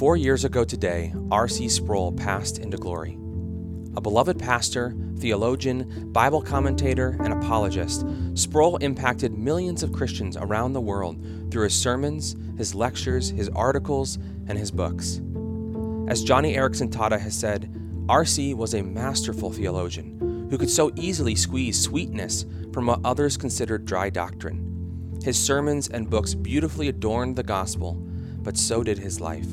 Four years ago today, R.C. Sproul passed into glory. A beloved pastor, theologian, Bible commentator, and apologist, Sproul impacted millions of Christians around the world through his sermons, his lectures, his articles, and his books. As Joni Eareckson Tada has said, R.C. was a masterful theologian who could so easily squeeze sweetness from what others considered dry doctrine. His sermons and books beautifully adorned the gospel, but so did his life.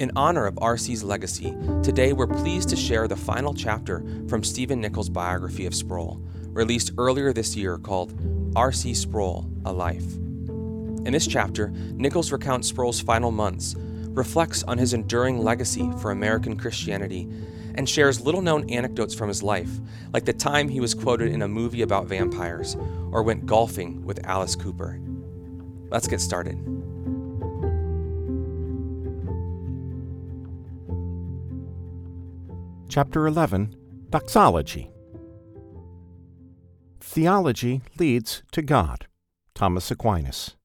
In honor of R.C.'s legacy, today we're pleased to share the final chapter from Stephen Nichols' biography of Sproul, released earlier this year called R.C. Sproul A Life. In this chapter, Nichols recounts Sproul's final months, reflects on his enduring legacy for American Christianity, and shares little known anecdotes from his life, like the time he was quoted in a movie about vampires or went golfing with Alice Cooper. Let's get started. Chapter 11 Doxology Theology leads to God. Thomas Aquinas.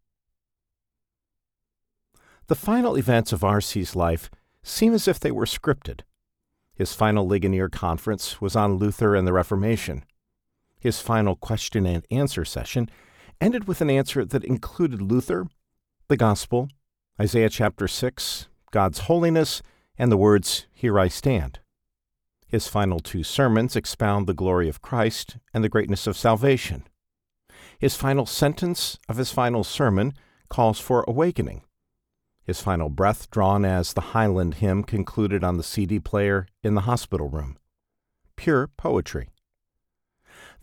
The final events of R.C.'s life seem as if they were scripted. His final Ligonier conference was on Luther and the Reformation. His final question and answer session ended with an answer that included Luther, the Gospel, Isaiah chapter 6, God's holiness, and the words, Here I stand. His final two sermons expound the glory of Christ and the greatness of salvation. His final sentence of his final sermon calls for awakening. His final breath drawn as the Highland hymn concluded on the CD player in the hospital room. Pure poetry.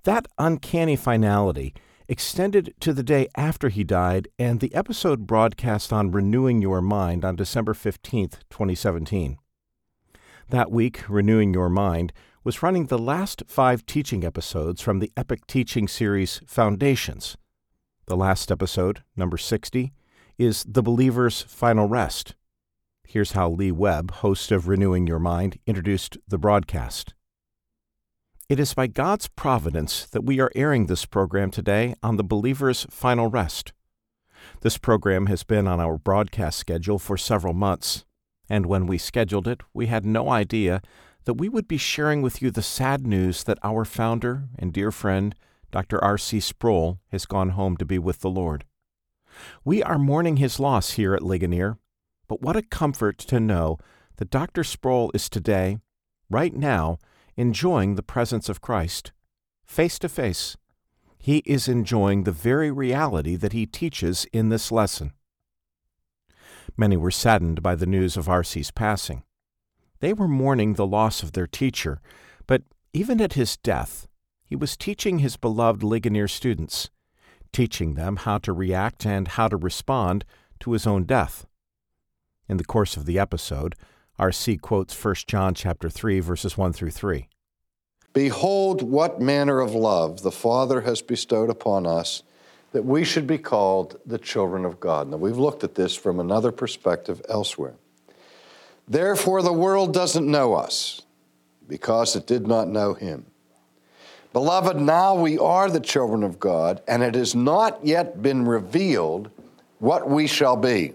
That uncanny finality extended to the day after he died and the episode broadcast on Renewing Your Mind on December 15, 2017. That week, Renewing Your Mind was running the last five teaching episodes from the epic teaching series Foundations. The last episode, number 60, is The Believer's Final Rest. Here's how Lee Webb, host of Renewing Your Mind, introduced the broadcast. It is by God's providence that we are airing this program today on the believer's final rest. This program has been on our broadcast schedule for several months and when we scheduled it, we had no idea that we would be sharing with you the sad news that our founder and dear friend, Dr. R.C. Sproul, has gone home to be with the Lord. We are mourning his loss here at Ligonier, but what a comfort to know that Dr. Sproul is today, right now, enjoying the presence of Christ, face to face. He is enjoying the very reality that he teaches in this lesson. Many were saddened by the news of R.C.'s passing. They were mourning the loss of their teacher, but even at his death, he was teaching his beloved Ligonier students, teaching them how to react and how to respond to his own death. In the course of the episode, R.C. quotes 1 John chapter 3 verses 1 through 3. Behold what manner of love the Father has bestowed upon us that we should be called the children of God. Now, we've looked at this from another perspective elsewhere. Therefore, the world doesn't know us because it did not know him. Beloved, now we are the children of God, and it has not yet been revealed what we shall be.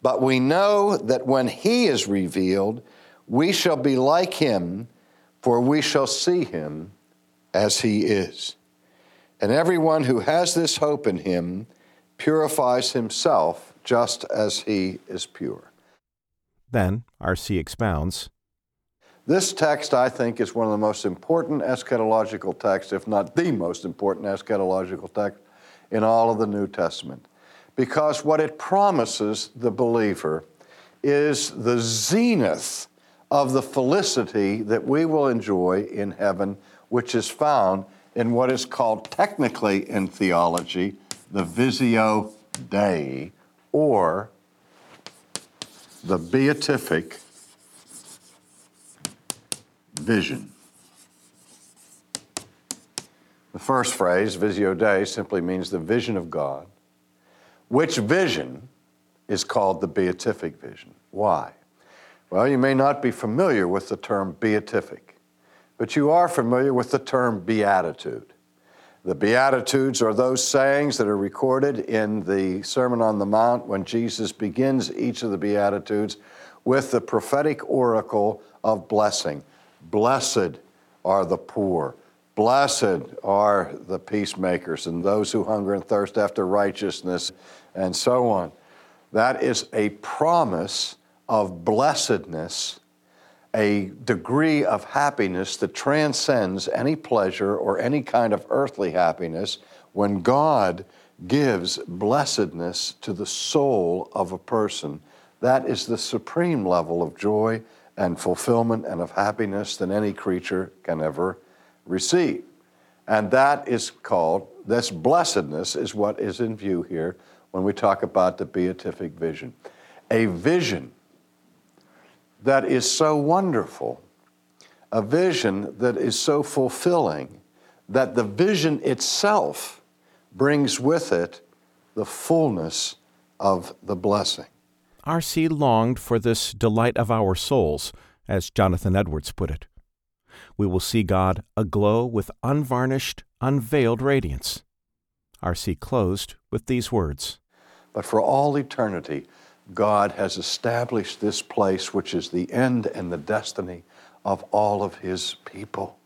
But we know that when he is revealed, we shall be like him, for we shall see him as he is. And everyone who has this hope in him purifies himself just as he is pure. Then, R.C. expounds This text, I think, is one of the most important eschatological texts, if not the most important eschatological text in all of the New Testament, because what it promises the believer is the zenith of the felicity that we will enjoy in heaven, which is found in what is called technically in theology the Visio Dei, or the beatific vision. The first phrase, Visio Dei, simply means the vision of God, which vision is called the beatific vision. Why? Well, you may not be familiar with the term beatific but you are familiar with the term beatitude. The Beatitudes are those sayings that are recorded in the Sermon on the Mount when Jesus begins each of the Beatitudes with the prophetic oracle of blessing. Blessed are the poor. Blessed are the peacemakers and those who hunger and thirst after righteousness, and so on. That is a promise of blessedness, a degree of happiness that transcends any pleasure or any kind of earthly happiness when God gives blessedness to the soul of a person. That is the supreme level of joy and fulfillment and of happiness that any creature can ever receive. And that is called, this blessedness is what is in view here when we talk about the beatific vision. A vision that is so wonderful, a vision that is so fulfilling, that the vision itself brings with it the fullness of the blessing. R.C. longed for this delight of our souls, as Jonathan Edwards put it. We will see God aglow with unvarnished, unveiled radiance. R.C. closed with these words But for all eternity, God has established this place, which is the end and the destiny of all of His people.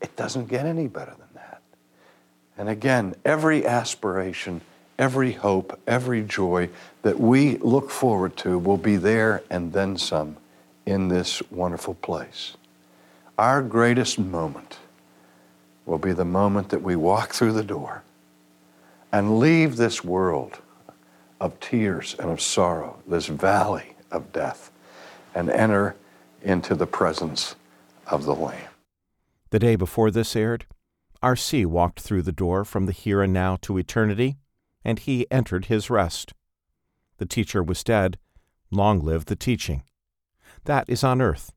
It doesn't get any better than that. And again, every aspiration, every hope, every joy that we look forward to will be there and then some in this wonderful place. Our greatest moment will be the moment that we walk through the door and leave this world of tears and of sorrow, this valley of death, and enter into the presence of the Lamb. The day before this aired, R.C. walked through the door from the here and now to eternity, and he entered his rest. The teacher was dead. Long live the teaching. That is on earth.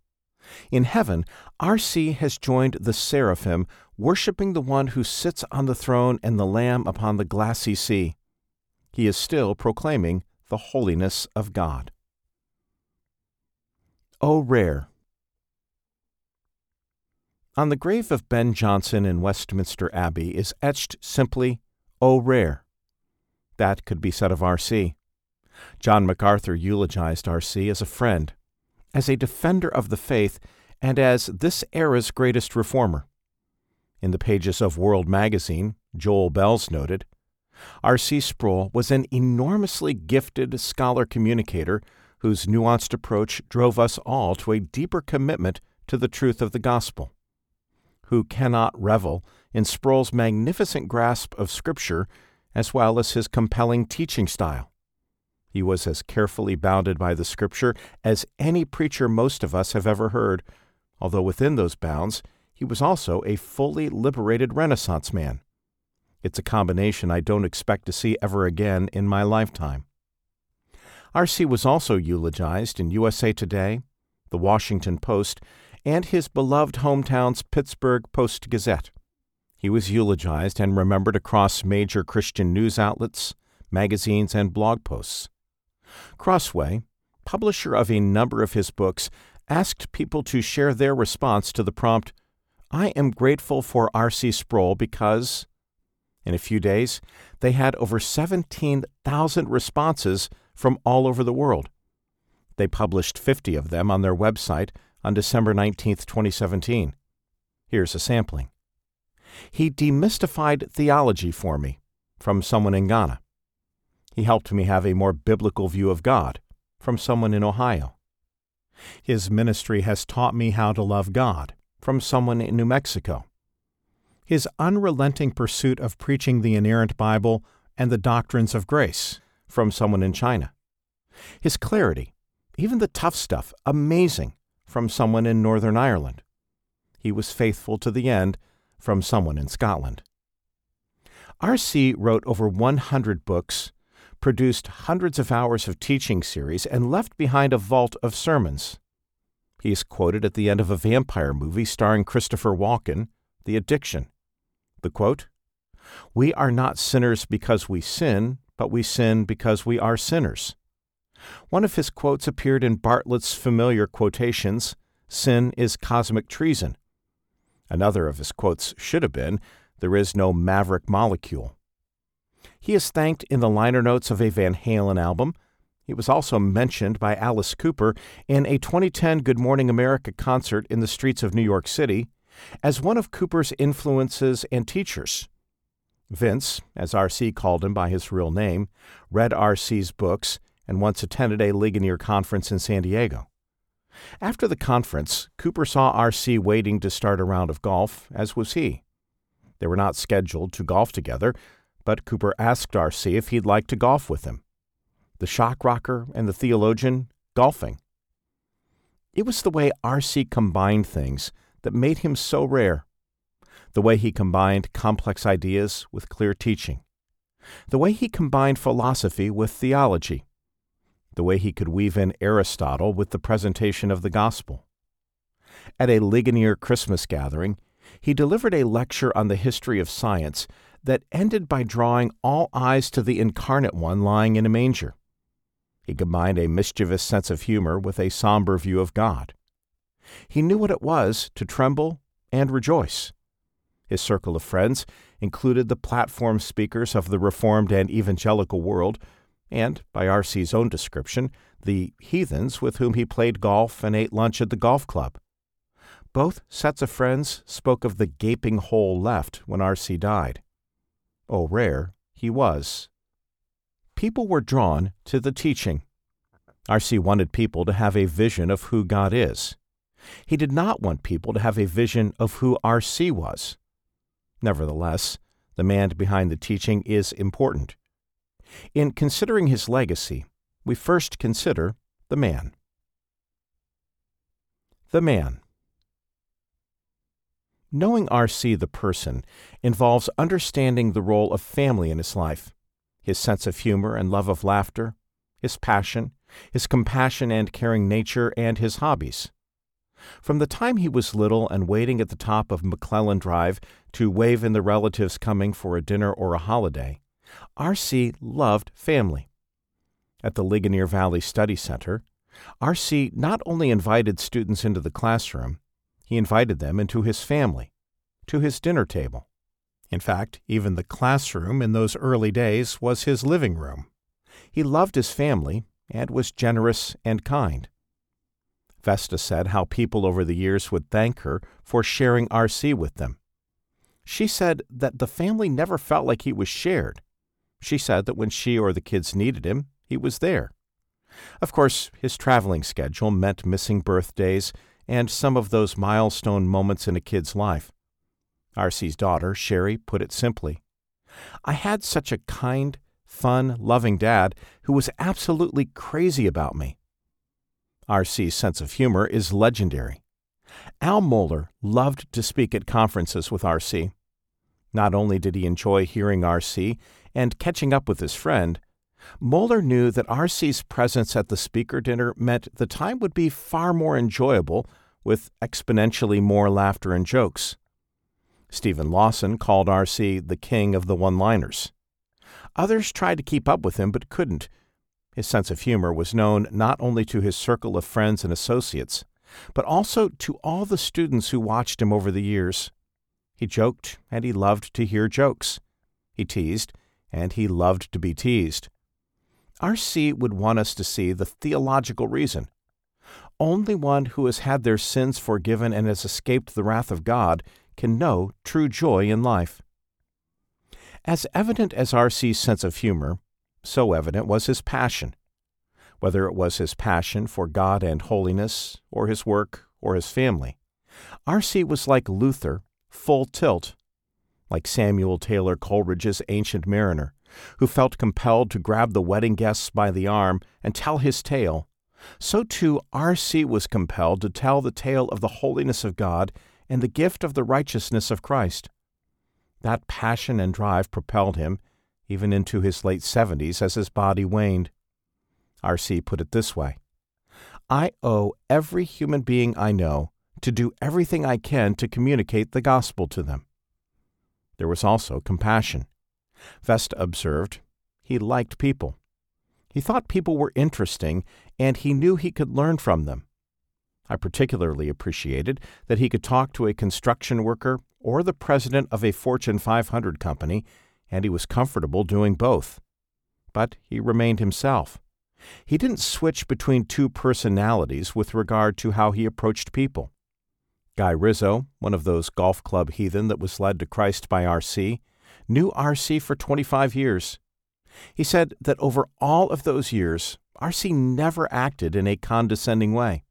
In heaven, R.C. has joined the seraphim, worshiping the one who sits on the throne and the Lamb upon the glassy sea. He is still proclaiming the holiness of God. O rare. On the grave of Ben Jonson in Westminster Abbey is etched simply, O rare. That could be said of R.C. John MacArthur eulogized R.C. as a friend, as a defender of the faith, and as this era's greatest reformer. In the pages of World magazine, Joel Belz noted, R.C. Sproul was an enormously gifted scholar communicator whose nuanced approach drove us all to a deeper commitment to the truth of the gospel. Who cannot revel in Sproul's magnificent grasp of Scripture as well as his compelling teaching style? He was as carefully bounded by the Scripture as any preacher most of us have ever heard, although within those bounds, he was also a fully liberated Renaissance man. It's a combination I don't expect to see ever again in my lifetime. R.C. was also eulogized in USA Today, The Washington Post, and his beloved hometown's Pittsburgh Post Gazette. He was eulogized and remembered across major Christian news outlets, magazines, and blog posts. Crossway, publisher of a number of his books, asked people to share their response to the prompt, I am grateful for R.C. Sproul because. In a few days, they had over 17,000 responses from all over the world. They published 50 of them on their website on December 19, 2017. Here's a sampling. He demystified theology for me from someone in Ghana. He helped me have a more biblical view of God from someone in Ohio. His ministry has taught me how to love God from someone in New Mexico. His unrelenting pursuit of preaching the inerrant Bible and the doctrines of grace from someone in China. His clarity, even the tough stuff, amazing from someone in Northern Ireland. He was faithful to the end from someone in Scotland. R.C. wrote over 100 books produced hundreds of hours of teaching series, and left behind a vault of sermons. He is quoted at the end of a vampire movie starring Christopher Walken, The Addiction. The quote We are not sinners because we sin, but we sin because we are sinners. One of his quotes appeared in Bartlett's familiar quotations Sin is cosmic treason. Another of his quotes should have been, There is no maverick molecule. He is thanked in the liner notes of a Van Halen album. He was also mentioned by Alice Cooper in a 2010 Good Morning America concert in the streets of New York City as one of Cooper's influences and teachers. Vince, as R.C. called him by his real name, read R.C.'s books and once attended a Ligonier conference in San Diego. After the conference, Cooper saw R.C. waiting to start a round of golf, as was he. They were not scheduled to golf together, but Cooper asked R.C. if he'd like to golf with him. The shock rocker and the theologian golfing. It was the way R.C. combined things that made him so rare. The way he combined complex ideas with clear teaching. The way he combined philosophy with theology. The way he could weave in Aristotle with the presentation of the gospel. At a Ligonier Christmas gathering, he delivered a lecture on the history of science that ended by drawing all eyes to the incarnate one lying in a manger. He combined a mischievous sense of humor with a somber view of God. He knew what it was to tremble and rejoice. His circle of friends included the platform speakers of the Reformed and Evangelical world, and, by R.C.'s own description, the heathens with whom he played golf and ate lunch at the golf club. Both sets of friends spoke of the gaping hole left when R.C. died. Oh, rare he was. People were drawn to the teaching. R.C. wanted people to have a vision of who God is. He did not want people to have a vision of who R.C. was. Nevertheless, the man behind the teaching is important. In considering his legacy, we first consider the man. The man. Knowing R.C. the person involves understanding the role of family in his life, his sense of humor and love of laughter, his passion, his compassion and caring nature, and his hobbies. From the time he was little and waiting at the top of McClellan Drive to wave in the relatives coming for a dinner or a holiday, R.C. loved family. At the Ligonier Valley Study Center, R.C. not only invited students into the classroom, he invited them into his family, to his dinner table. In fact, even the classroom in those early days was his living room. He loved his family and was generous and kind. Vesta said how people over the years would thank her for sharing RC with them. She said that the family never felt like he was shared. She said that when she or the kids needed him, he was there. Of course, his traveling schedule meant missing birthdays and some of those milestone moments in a kid's life. RC's daughter, Sherry, put it simply I had such a kind, fun, loving dad who was absolutely crazy about me. R.C.'s sense of humor is legendary. Al Mohler loved to speak at conferences with R.C. Not only did he enjoy hearing R.C. and catching up with his friend, Mohler knew that R.C.'s presence at the speaker dinner meant the time would be far more enjoyable with exponentially more laughter and jokes. Steven Lawson called R.C. the king of the one liners. Others tried to keep up with him but couldn't his sense of humor was known not only to his circle of friends and associates, but also to all the students who watched him over the years. He joked, and he loved to hear jokes. He teased, and he loved to be teased. R.C. would want us to see the theological reason. Only one who has had their sins forgiven and has escaped the wrath of God can know true joy in life. As evident as R.C.'s sense of humor, so evident was his passion. Whether it was his passion for God and holiness, or his work, or his family, R.C. was like Luther, full tilt, like Samuel Taylor Coleridge's Ancient Mariner, who felt compelled to grab the wedding guests by the arm and tell his tale. So too R.C. was compelled to tell the tale of the holiness of God and the gift of the righteousness of Christ. That passion and drive propelled him even into his late 70s as his body waned. R.C. put it this way I owe every human being I know to do everything I can to communicate the gospel to them. There was also compassion. Vesta observed he liked people. He thought people were interesting, and he knew he could learn from them. I particularly appreciated that he could talk to a construction worker or the president of a Fortune 500 company, and he was comfortable doing both. But he remained himself. He didn't switch between two personalities with regard to how he approached people. Guy Rizzo, one of those golf club heathen that was led to Christ by R.C., knew R.C. for 25 years. He said that over all of those years, R.C. never acted in a condescending way.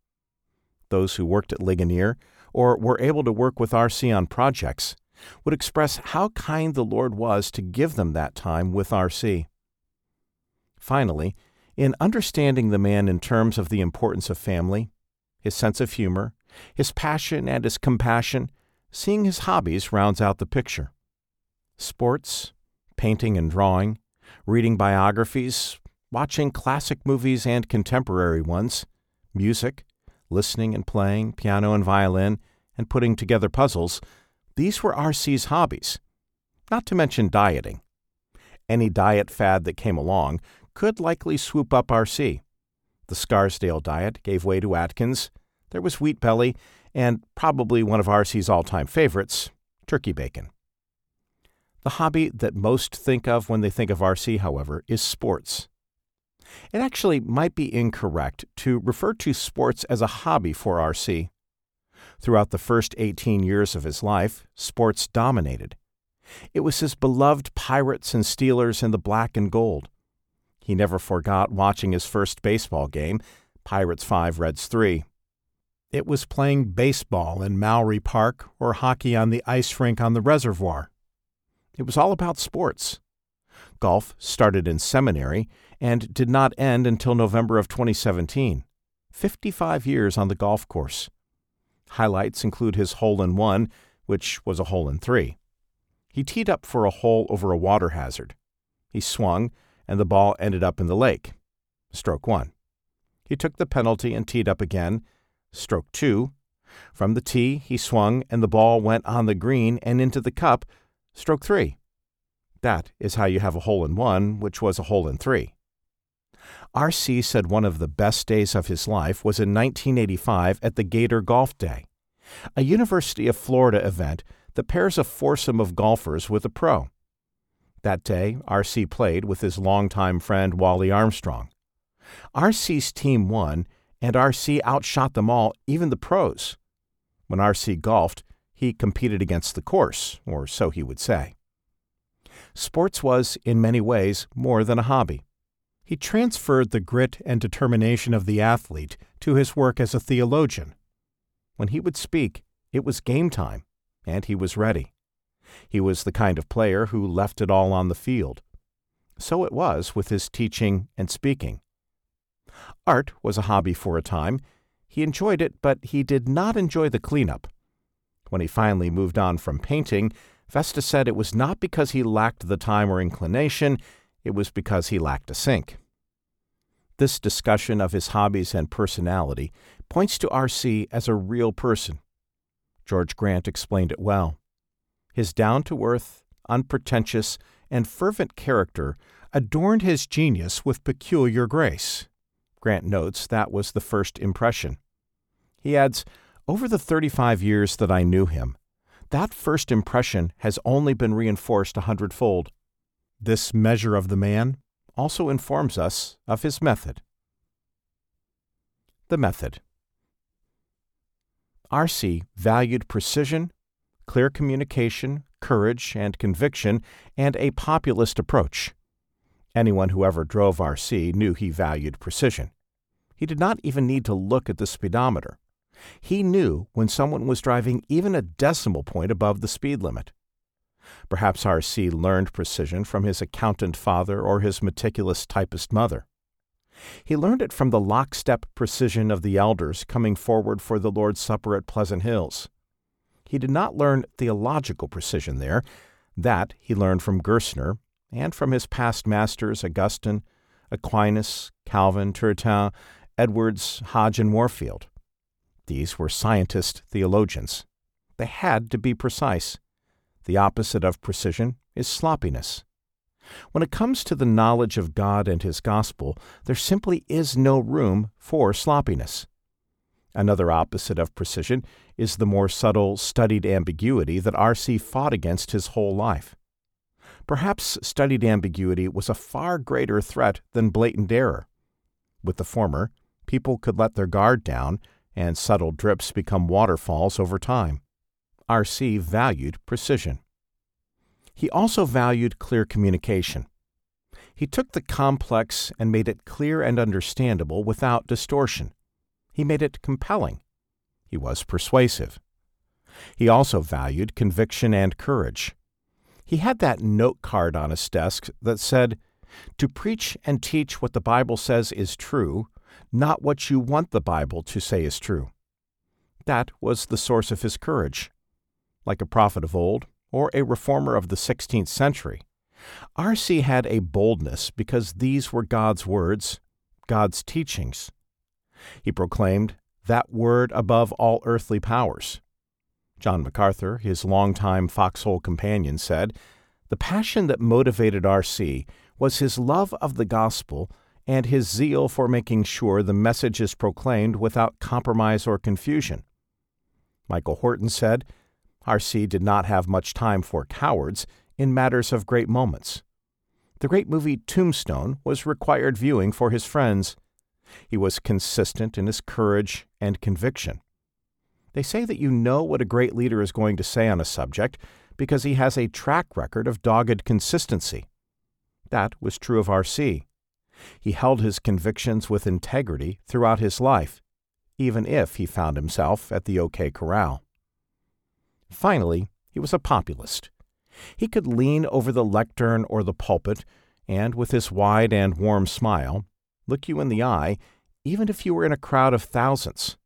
Those who worked at Ligonier or were able to work with R.C. on projects would express how kind the Lord was to give them that time with R.C. Finally, in understanding the man in terms of the importance of family, his sense of humor, his passion, and his compassion, seeing his hobbies rounds out the picture. Sports, painting and drawing, reading biographies, watching classic movies and contemporary ones, music, listening and playing piano and violin, and putting together puzzles, these were R.C.'s hobbies. Not to mention dieting. Any diet fad that came along could likely swoop up R.C. The Scarsdale diet gave way to Atkins. There was wheat belly, and probably one of R.C.'s all time favorites, turkey bacon. The hobby that most think of when they think of RC, however, is sports. It actually might be incorrect to refer to sports as a hobby for R.C. Throughout the first 18 years of his life, sports dominated. It was his beloved Pirates and Steelers in the black and gold. He never forgot watching his first baseball game, Pirates 5, Reds 3. It was playing baseball in Mowry Park or hockey on the ice rink on the reservoir. It was all about sports. Golf started in seminary and did not end until November of 2017. 55 years on the golf course. Highlights include his hole in one, which was a hole in three. He teed up for a hole over a water hazard. He swung, and the ball ended up in the lake. Stroke one. He took the penalty and teed up again. Stroke two. From the tee, he swung, and the ball went on the green and into the cup. Stroke three. That is how you have a hole in one, which was a hole in three. R.C. said one of the best days of his life was in 1985 at the Gator Golf Day, a University of Florida event that pairs a foursome of golfers with a pro. That day, R.C. played with his longtime friend Wally Armstrong. R.C.'s team won, and R.C. outshot them all, even the pros. When R.C. golfed, he competed against the course, or so he would say sports was, in many ways, more than a hobby. He transferred the grit and determination of the athlete to his work as a theologian. When he would speak, it was game time, and he was ready. He was the kind of player who left it all on the field. So it was with his teaching and speaking. Art was a hobby for a time. He enjoyed it, but he did not enjoy the cleanup. When he finally moved on from painting, Vesta said it was not because he lacked the time or inclination, it was because he lacked a sink. This discussion of his hobbies and personality points to R.C. as a real person. George Grant explained it well. His down to earth, unpretentious, and fervent character adorned his genius with peculiar grace. Grant notes that was the first impression. He adds, Over the 35 years that I knew him, that first impression has only been reinforced a hundredfold. This measure of the man also informs us of his method. The method. R.C. valued precision, clear communication, courage and conviction, and a populist approach. Anyone who ever drove R.C. knew he valued precision. He did not even need to look at the speedometer. He knew when someone was driving even a decimal point above the speed limit. Perhaps R.C. learned precision from his accountant father or his meticulous typist mother. He learned it from the lockstep precision of the elders coming forward for the Lord's Supper at Pleasant Hills. He did not learn theological precision there. That he learned from Gerstner and from his past masters Augustine, Aquinas, Calvin, Turretin, Edwards, Hodge, and Warfield. These were scientist theologians. They had to be precise. The opposite of precision is sloppiness. When it comes to the knowledge of God and His gospel, there simply is no room for sloppiness. Another opposite of precision is the more subtle, studied ambiguity that R.C. fought against his whole life. Perhaps studied ambiguity was a far greater threat than blatant error. With the former, people could let their guard down and subtle drips become waterfalls over time. R.C. valued precision. He also valued clear communication. He took the complex and made it clear and understandable without distortion. He made it compelling. He was persuasive. He also valued conviction and courage. He had that note card on his desk that said, To preach and teach what the Bible says is true, not what you want the Bible to say is true. That was the source of his courage. Like a prophet of old, or a reformer of the 16th century, R.C. had a boldness because these were God's words, God's teachings. He proclaimed that word above all earthly powers. John MacArthur, his longtime foxhole companion, said, The passion that motivated R.C. was his love of the gospel and his zeal for making sure the message is proclaimed without compromise or confusion. Michael Horton said, R.C. did not have much time for cowards in matters of great moments. The great movie Tombstone was required viewing for his friends. He was consistent in his courage and conviction. They say that you know what a great leader is going to say on a subject because he has a track record of dogged consistency. That was true of R.C. He held his convictions with integrity throughout his life, even if he found himself at the OK Corral. Finally, he was a populist. He could lean over the lectern or the pulpit, and with his wide and warm smile, look you in the eye, even if you were in a crowd of thousands.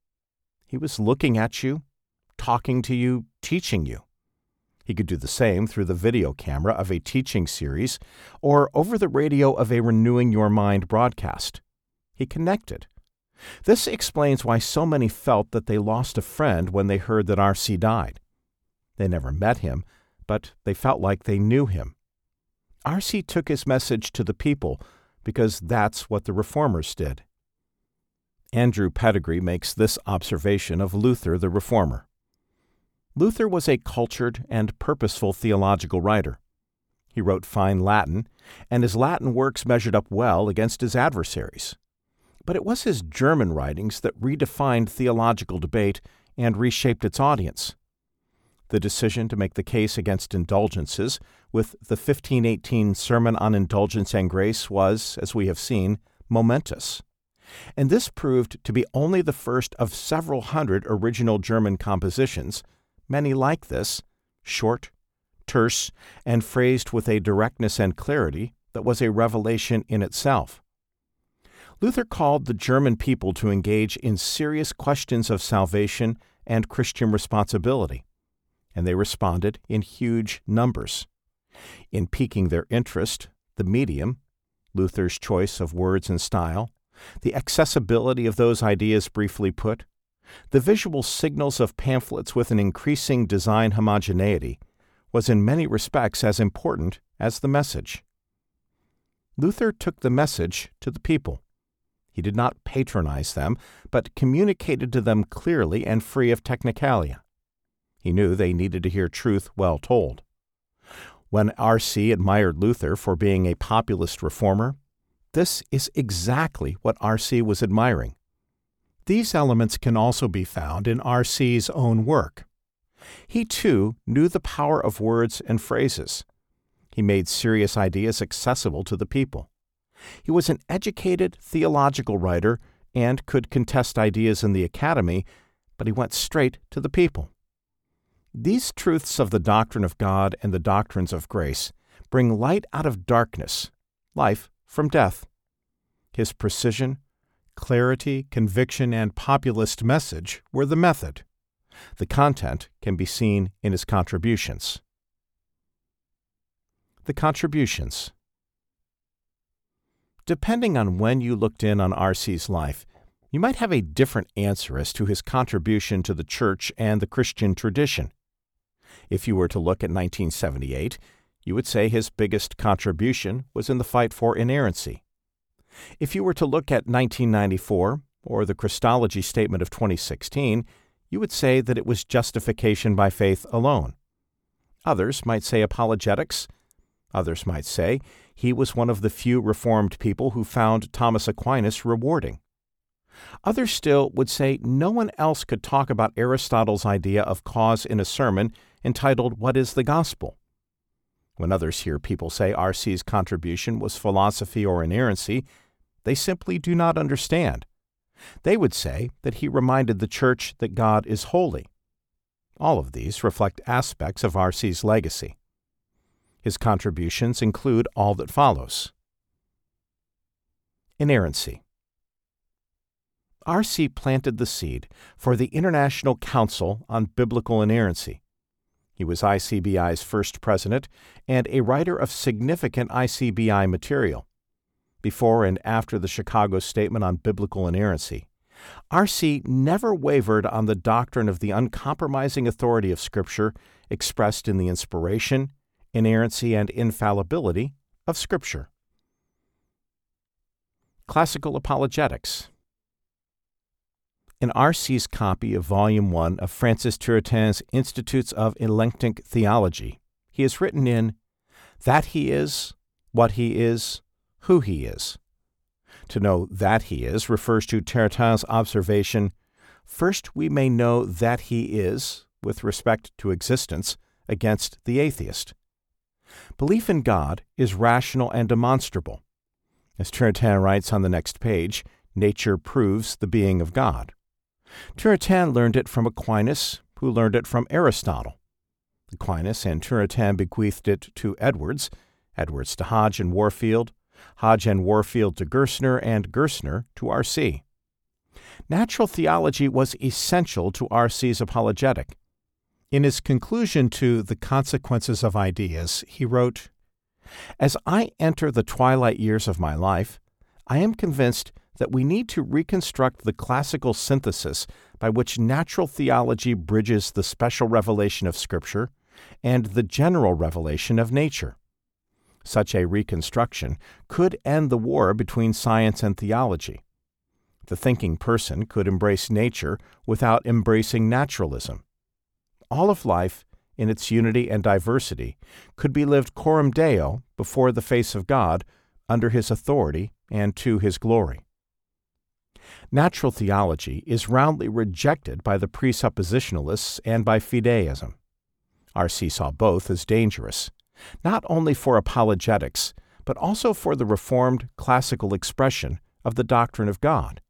He was looking at you, talking to you, teaching you. He could do the same through the video camera of a teaching series or over the radio of a Renewing Your Mind broadcast. He connected. This explains why so many felt that they lost a friend when they heard that R.C. died. They never met him, but they felt like they knew him. R.C. took his message to the people because that's what the reformers did. Andrew Pettegree makes this observation of Luther the reformer. Luther was a cultured and purposeful theological writer. He wrote fine Latin, and his Latin works measured up well against his adversaries. But it was his German writings that redefined theological debate and reshaped its audience. The decision to make the case against indulgences with the 1518 Sermon on Indulgence and Grace was, as we have seen, momentous. And this proved to be only the first of several hundred original German compositions many like this, short, terse, and phrased with a directness and clarity that was a revelation in itself. Luther called the German people to engage in serious questions of salvation and Christian responsibility, and they responded in huge numbers. In piquing their interest, the medium, Luther's choice of words and style, the accessibility of those ideas briefly put, the visual signals of pamphlets with an increasing design homogeneity was in many respects as important as the message. Luther took the message to the people. He did not patronize them, but communicated to them clearly and free of technicalia. He knew they needed to hear truth well told. When R.C. admired Luther for being a populist reformer, this is exactly what R.C. was admiring. These elements can also be found in R.C.'s own work. He, too, knew the power of words and phrases. He made serious ideas accessible to the people. He was an educated theological writer and could contest ideas in the academy, but he went straight to the people. These truths of the doctrine of God and the doctrines of grace bring light out of darkness, life from death. His precision, Clarity, conviction, and populist message were the method. The content can be seen in his contributions. The contributions. Depending on when you looked in on R.C.'s life, you might have a different answer as to his contribution to the church and the Christian tradition. If you were to look at 1978, you would say his biggest contribution was in the fight for inerrancy. If you were to look at 1994, or the Christology Statement of 2016, you would say that it was justification by faith alone. Others might say apologetics. Others might say he was one of the few Reformed people who found Thomas Aquinas rewarding. Others still would say no one else could talk about Aristotle's idea of cause in a sermon entitled What is the Gospel? When others hear people say R.C.'s contribution was philosophy or inerrancy, they simply do not understand. They would say that he reminded the church that God is holy. All of these reflect aspects of R.C.'s legacy. His contributions include all that follows Inerrancy. R.C. planted the seed for the International Council on Biblical Inerrancy. He was ICBI's first president and a writer of significant ICBI material. Before and after the Chicago Statement on Biblical Inerrancy, R.C. never wavered on the doctrine of the uncompromising authority of Scripture expressed in the inspiration, inerrancy, and infallibility of Scripture. Classical Apologetics in R.C.'s copy of Volume 1 of Francis Turretin's Institutes of Elenctic Theology, he has written in that he is, what he is, who he is. To know that he is refers to Turretin's observation first we may know that he is, with respect to existence, against the atheist. Belief in God is rational and demonstrable. As Turretin writes on the next page, nature proves the being of God. Turretin learned it from Aquinas, who learned it from Aristotle. Aquinas and Turretin bequeathed it to Edwards, Edwards to Hodge and Warfield, Hodge and Warfield to Gerstner, and Gerstner to R.C. Natural theology was essential to R.C.'s apologetic. In his conclusion to The Consequences of Ideas, he wrote, As I enter the twilight years of my life, I am convinced that we need to reconstruct the classical synthesis by which natural theology bridges the special revelation of Scripture and the general revelation of nature. Such a reconstruction could end the war between science and theology. The thinking person could embrace nature without embracing naturalism. All of life, in its unity and diversity, could be lived coram deo before the face of God, under his authority and to his glory. Natural theology is roundly rejected by the presuppositionalists and by fideism. R.C. saw both as dangerous, not only for apologetics, but also for the Reformed classical expression of the doctrine of God.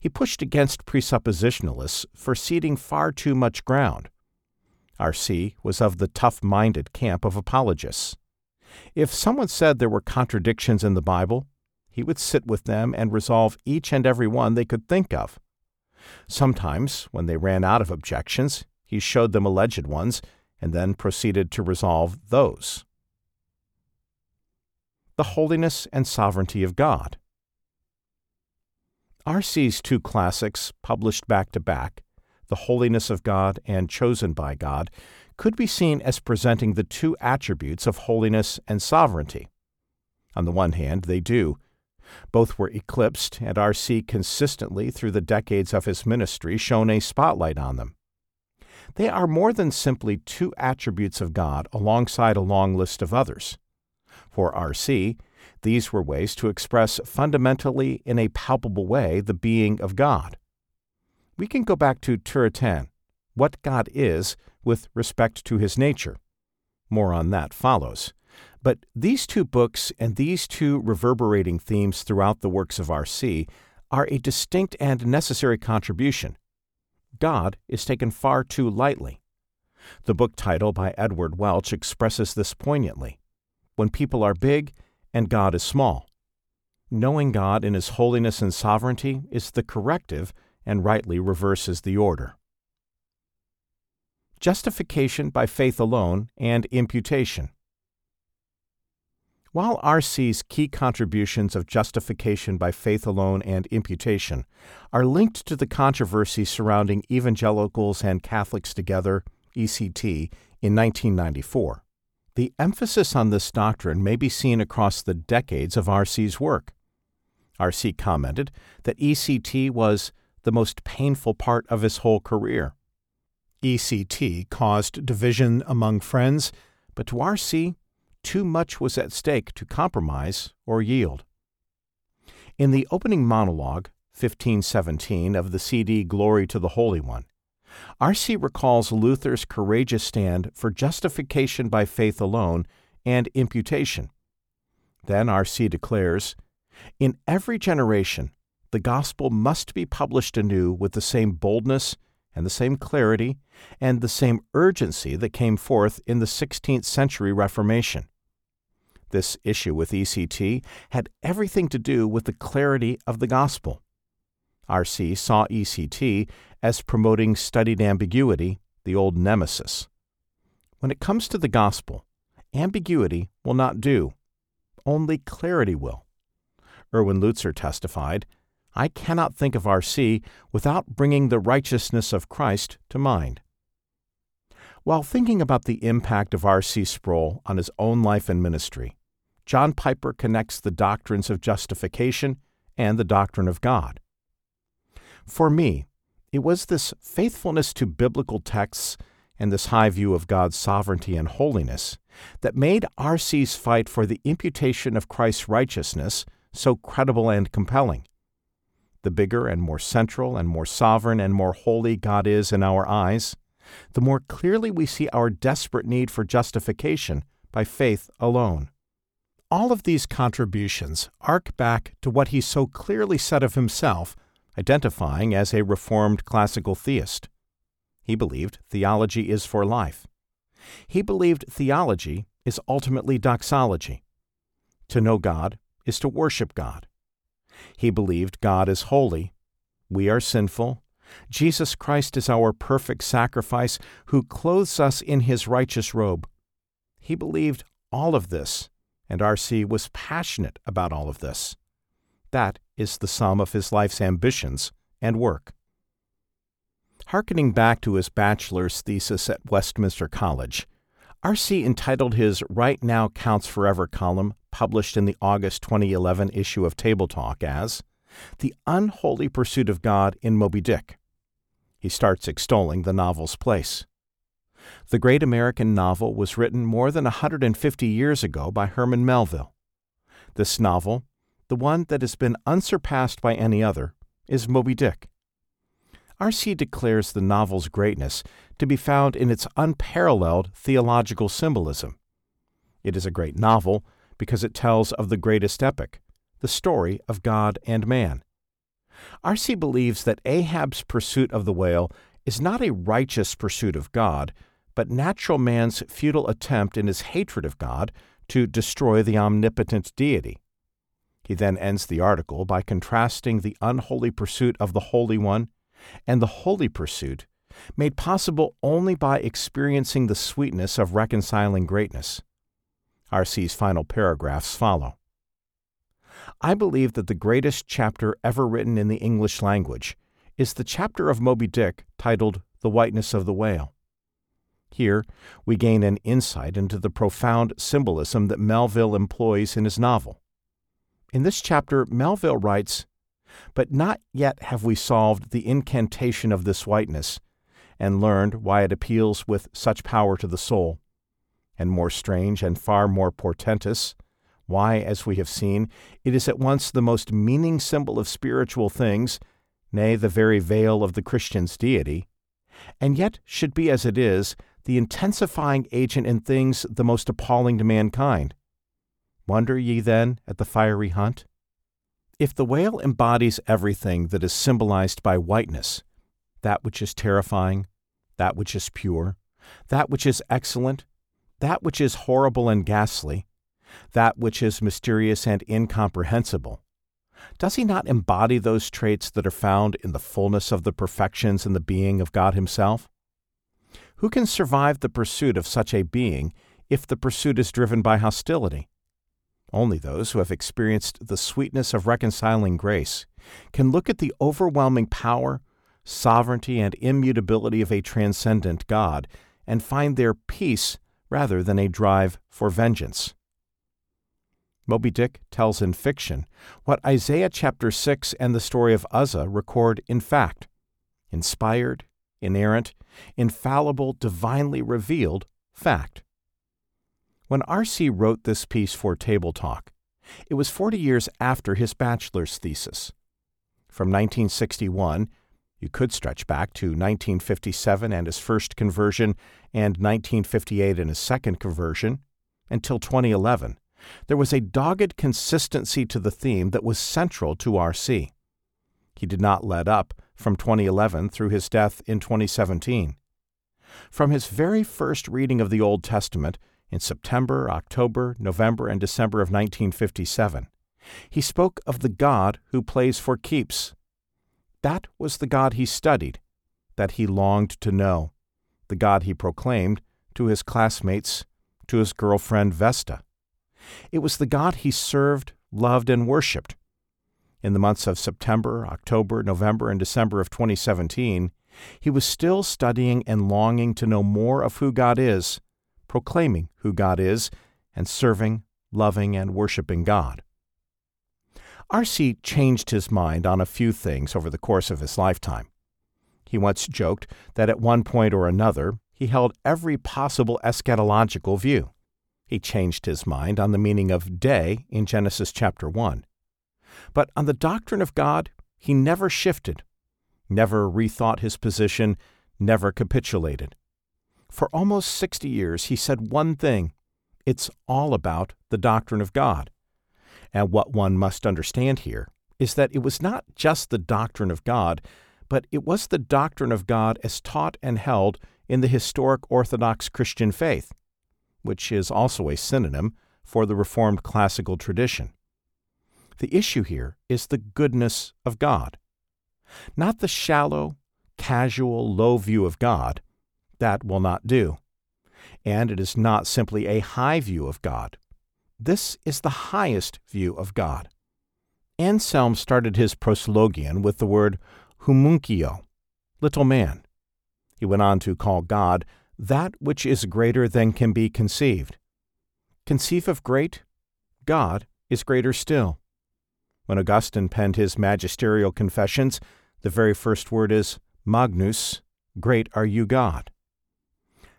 He pushed against presuppositionalists for ceding far too much ground. R.C. was of the tough minded camp of apologists. If someone said there were contradictions in the Bible, he would sit with them and resolve each and every one they could think of. Sometimes, when they ran out of objections, he showed them alleged ones and then proceeded to resolve those. The Holiness and Sovereignty of God. R.C.'s two classics, published back to back, The Holiness of God and Chosen by God, could be seen as presenting the two attributes of holiness and sovereignty. On the one hand, they do, both were eclipsed, and R.C. consistently through the decades of his ministry shone a spotlight on them. They are more than simply two attributes of God alongside a long list of others. For R.C., these were ways to express fundamentally in a palpable way the being of God. We can go back to Turretin, what God is with respect to his nature. More on that follows. But these two books and these two reverberating themes throughout the works of R.C. are a distinct and necessary contribution. God is taken far too lightly. The book title by Edward Welch expresses this poignantly When people are big and God is small. Knowing God in His holiness and sovereignty is the corrective and rightly reverses the order. Justification by faith alone and imputation. While R.C.'s key contributions of justification by faith alone and imputation are linked to the controversy surrounding evangelicals and Catholics together, ECT, in 1994, the emphasis on this doctrine may be seen across the decades of R.C.'s work. R.C. commented that ECT was the most painful part of his whole career. ECT caused division among friends, but to R.C., too much was at stake to compromise or yield. In the opening monologue, 1517, of the CD Glory to the Holy One, R.C. recalls Luther's courageous stand for justification by faith alone and imputation. Then R.C. declares In every generation, the gospel must be published anew with the same boldness and the same clarity and the same urgency that came forth in the 16th century Reformation. This issue with ECT had everything to do with the clarity of the gospel. R.C. saw ECT as promoting studied ambiguity, the old nemesis. When it comes to the gospel, ambiguity will not do. Only clarity will. Erwin Lutzer testified, I cannot think of R.C. without bringing the righteousness of Christ to mind. While thinking about the impact of R.C. Sproul on his own life and ministry, John Piper connects the doctrines of justification and the doctrine of God. For me, it was this faithfulness to biblical texts and this high view of God's sovereignty and holiness that made R.C.'s fight for the imputation of Christ's righteousness so credible and compelling. The bigger and more central and more sovereign and more holy God is in our eyes, the more clearly we see our desperate need for justification by faith alone. All of these contributions arc back to what he so clearly said of himself, identifying as a Reformed classical theist. He believed theology is for life. He believed theology is ultimately doxology. To know God is to worship God. He believed God is holy. We are sinful. Jesus Christ is our perfect sacrifice who clothes us in his righteous robe. He believed all of this, and R.C. was passionate about all of this. That is the sum of his life's ambitions and work. Harkening back to his bachelor's thesis at Westminster College, R.C. entitled his Right Now Counts Forever column, published in the August 2011 issue of Table Talk, as The Unholy Pursuit of God in Moby Dick. He starts extolling the novel's place. The great American novel was written more than a 150 years ago by Herman Melville. This novel, the one that has been unsurpassed by any other, is Moby Dick. R.C. declares the novel's greatness to be found in its unparalleled theological symbolism. It is a great novel because it tells of the greatest epic, the story of God and man. R.C. believes that Ahab's pursuit of the whale is not a righteous pursuit of God, but natural man's futile attempt in his hatred of God to destroy the omnipotent deity. He then ends the article by contrasting the unholy pursuit of the Holy One and the holy pursuit made possible only by experiencing the sweetness of reconciling greatness. R.C.'s final paragraphs follow. I believe that the greatest chapter ever written in the English language is the chapter of Moby Dick titled The Whiteness of the Whale. Here, we gain an insight into the profound symbolism that Melville employs in his novel. In this chapter, Melville writes but not yet have we solved the incantation of this whiteness, and learned why it appeals with such power to the soul. And more strange and far more portentous, why, as we have seen, it is at once the most meaning symbol of spiritual things, nay, the very veil of the Christian's deity, and yet should be as it is, the intensifying agent in things the most appalling to mankind. Wonder ye then at the fiery hunt? If the whale embodies everything that is symbolized by whiteness, that which is terrifying, that which is pure, that which is excellent, that which is horrible and ghastly, that which is mysterious and incomprehensible, does he not embody those traits that are found in the fullness of the perfections in the being of God Himself? Who can survive the pursuit of such a being if the pursuit is driven by hostility? Only those who have experienced the sweetness of reconciling grace can look at the overwhelming power, sovereignty, and immutability of a transcendent God and find their peace rather than a drive for vengeance. Moby Dick tells in fiction what Isaiah chapter 6 and the story of Uzzah record in fact inspired, inerrant, infallible, divinely revealed fact. When R.C. wrote this piece for Table Talk, it was 40 years after his bachelor's thesis. From 1961, you could stretch back to 1957 and his first conversion and 1958 and his second conversion, until 2011, there was a dogged consistency to the theme that was central to R.C. He did not let up from 2011 through his death in 2017. From his very first reading of the Old Testament in September, October, November, and December of 1957, he spoke of the God who plays for keeps. That was the God he studied, that he longed to know, the God he proclaimed to his classmates, to his girlfriend Vesta. It was the God he served, loved, and worshiped. In the months of September, October, November, and December of 2017, he was still studying and longing to know more of who God is, proclaiming who God is, and serving, loving, and worshiping God. R.C. changed his mind on a few things over the course of his lifetime. He once joked that at one point or another he held every possible eschatological view. He changed his mind on the meaning of day in Genesis chapter 1. But on the doctrine of God, he never shifted, never rethought his position, never capitulated. For almost 60 years, he said one thing it's all about the doctrine of God. And what one must understand here is that it was not just the doctrine of God, but it was the doctrine of God as taught and held in the historic Orthodox Christian faith, which is also a synonym for the Reformed classical tradition. The issue here is the goodness of God, not the shallow, casual, low view of God. That will not do. And it is not simply a high view of God. This is the highest view of God. Anselm started his proslogion with the word homuncio, little man. He went on to call God that which is greater than can be conceived. Conceive of great? God is greater still. When Augustine penned his magisterial confessions, the very first word is Magnus, great are you God.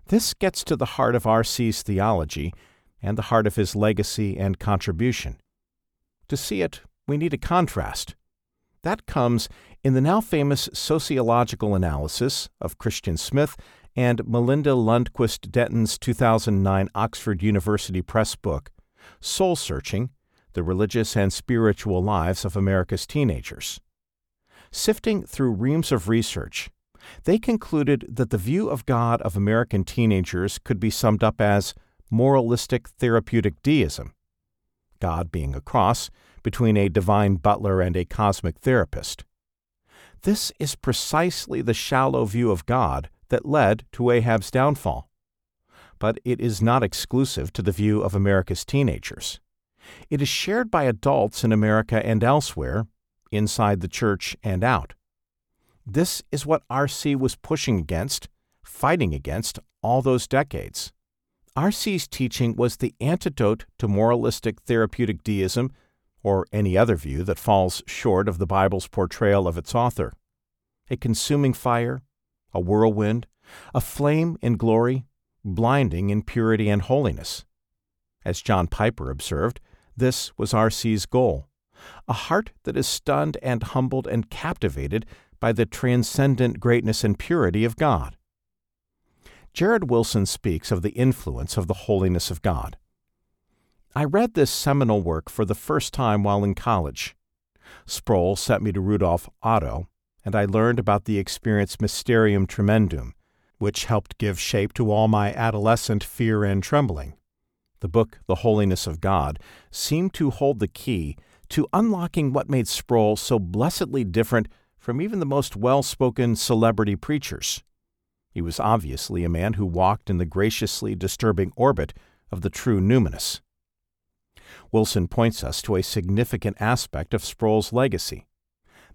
This gets to the heart of R.C.'s theology and the heart of his legacy and contribution. To see it, we need a contrast. That comes in the now famous sociological analysis of Christian Smith and Melinda Lundquist Denton's 2009 Oxford University Press book, Soul Searching The Religious and Spiritual Lives of America's Teenagers. Sifting through reams of research, they concluded that the view of God of American teenagers could be summed up as moralistic therapeutic deism, God being a cross between a divine butler and a cosmic therapist. This is precisely the shallow view of God that led to Ahab's downfall. But it is not exclusive to the view of America's teenagers. It is shared by adults in America and elsewhere, inside the church and out. This is what R.C. was pushing against, fighting against, all those decades. R.C.'s teaching was the antidote to moralistic therapeutic deism or any other view that falls short of the Bible's portrayal of its author. A consuming fire, a whirlwind, a flame in glory, blinding in purity and holiness. As John Piper observed, this was R.C.'s goal a heart that is stunned and humbled and captivated by the transcendent greatness and purity of God. Jared Wilson speaks of the influence of the holiness of God. I read this seminal work for the first time while in college. Sproul sent me to Rudolf Otto, and I learned about the experience Mysterium Tremendum, which helped give shape to all my adolescent fear and trembling. The book, The Holiness of God, seemed to hold the key to unlocking what made Sproul so blessedly different from even the most well spoken celebrity preachers. He was obviously a man who walked in the graciously disturbing orbit of the true numinous. Wilson points us to a significant aspect of Sproul's legacy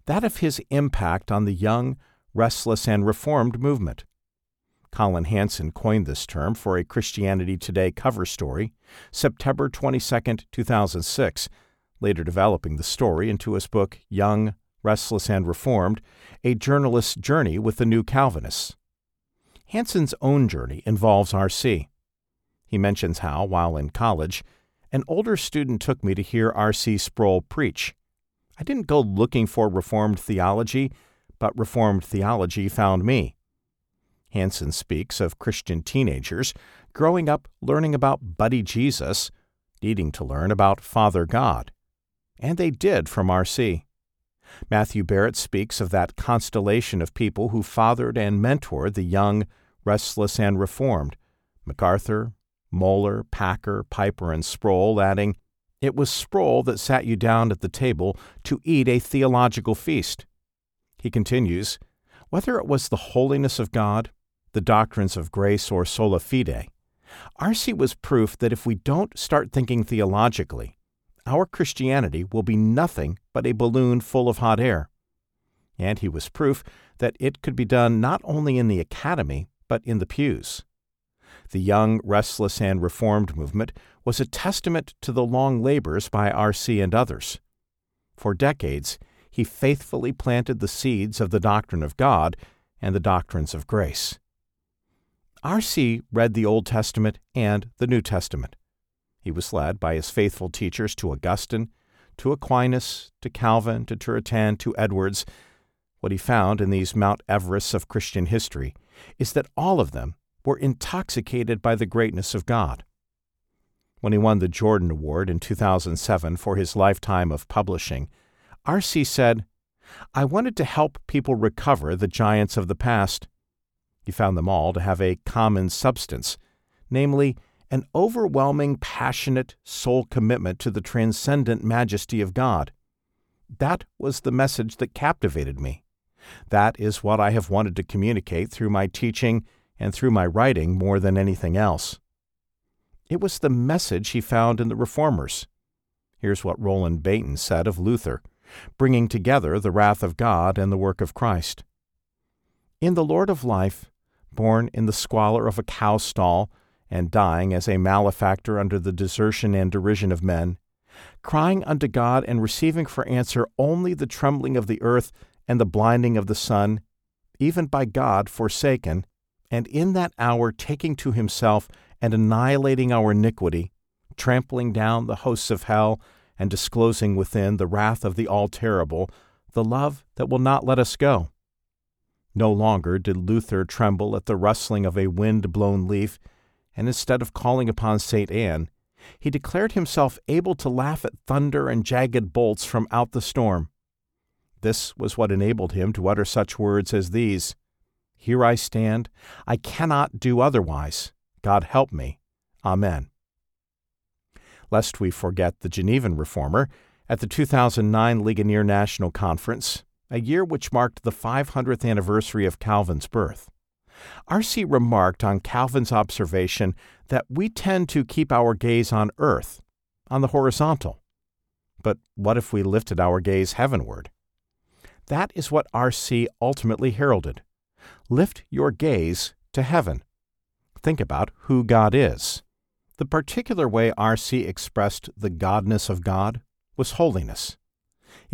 that of his impact on the young, restless, and reformed movement. Collin Hansen coined this term for a Christianity Today cover story, September 22, 2006, later developing the story into his book Young, Restless, and Reformed A Journalist's Journey with the New Calvinists. Hansen's own journey involves R.C. He mentions how, while in college, an older student took me to hear R.C. Sproul preach. I didn't go looking for Reformed theology, but Reformed theology found me. Hansen speaks of Christian teenagers growing up learning about Buddy Jesus, needing to learn about Father God. And they did from R.C. Matthew Barrett speaks of that constellation of people who fathered and mentored the young, restless, and reformed MacArthur, Mohler, Packer, Piper, and Sproul, adding, It was Sproul that sat you down at the table to eat a theological feast. He continues, Whether it was the holiness of God, the doctrines of grace, or sola fide, R.C. was proof that if we don't start thinking theologically, our Christianity will be nothing but a balloon full of hot air. And he was proof that it could be done not only in the academy, but in the pews. The young, restless, and reformed movement was a testament to the long labors by R.C. and others. For decades, he faithfully planted the seeds of the doctrine of God and the doctrines of grace. R.C. read the Old Testament and the New Testament. He was led by his faithful teachers to Augustine, to Aquinas, to Calvin, to Turretin, to Edwards. What he found in these Mount Everests of Christian history is that all of them were intoxicated by the greatness of God. When he won the Jordan Award in 2007 for his lifetime of publishing, R.C. said, I wanted to help people recover the giants of the past he found them all to have a common substance, namely, an overwhelming, passionate soul commitment to the transcendent majesty of God. That was the message that captivated me. That is what I have wanted to communicate through my teaching and through my writing more than anything else. It was the message he found in the Reformers. Here's what Roland Bainton said of Luther, bringing together the wrath of God and the work of Christ. In the Lord of Life, born in the squalor of a cow stall, and dying as a malefactor under the desertion and derision of men, crying unto God and receiving for answer only the trembling of the earth and the blinding of the sun, even by God forsaken, and in that hour taking to himself and annihilating our iniquity, trampling down the hosts of hell, and disclosing within the wrath of the All Terrible, the love that will not let us go. No longer did Luther tremble at the rustling of a wind blown leaf, and instead of calling upon St. Anne, he declared himself able to laugh at thunder and jagged bolts from out the storm. This was what enabled him to utter such words as these Here I stand, I cannot do otherwise. God help me. Amen. Lest we forget the Genevan reformer, at the 2009 Ligonier National Conference, a year which marked the 500th anniversary of Calvin's birth. R.C. remarked on Calvin's observation that we tend to keep our gaze on earth, on the horizontal. But what if we lifted our gaze heavenward? That is what R.C. ultimately heralded. Lift your gaze to heaven. Think about who God is. The particular way R.C. expressed the godness of God was holiness.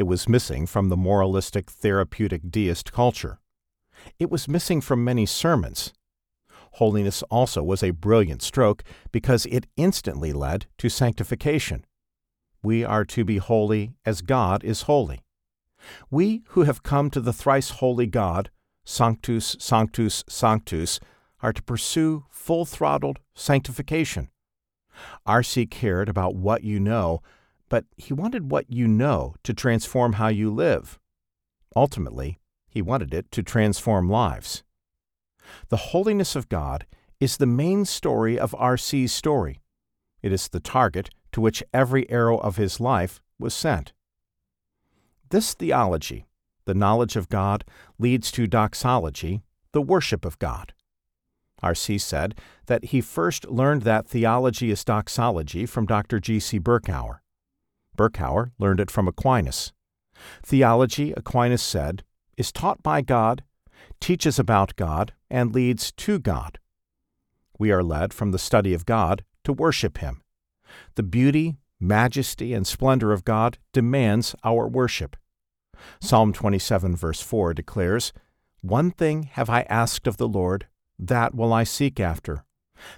It was missing from the moralistic, therapeutic deist culture. It was missing from many sermons. Holiness also was a brilliant stroke because it instantly led to sanctification. We are to be holy as God is holy. We who have come to the thrice holy God, Sanctus, Sanctus, Sanctus, are to pursue full throttled sanctification. R.C. cared about what you know but he wanted what you know to transform how you live. Ultimately, he wanted it to transform lives. The holiness of God is the main story of R.C.'s story. It is the target to which every arrow of his life was sent. This theology, the knowledge of God, leads to doxology, the worship of God. R.C. said that he first learned that theology is doxology from Dr. G.C. Berkouwer. Berkouwer learned it from Aquinas. Theology, Aquinas said, is taught by God, teaches about God, and leads to God. We are led from the study of God to worship Him. The beauty, majesty, and splendor of God demands our worship. Psalm 27, verse 4 declares, One thing have I asked of the Lord, that will I seek after,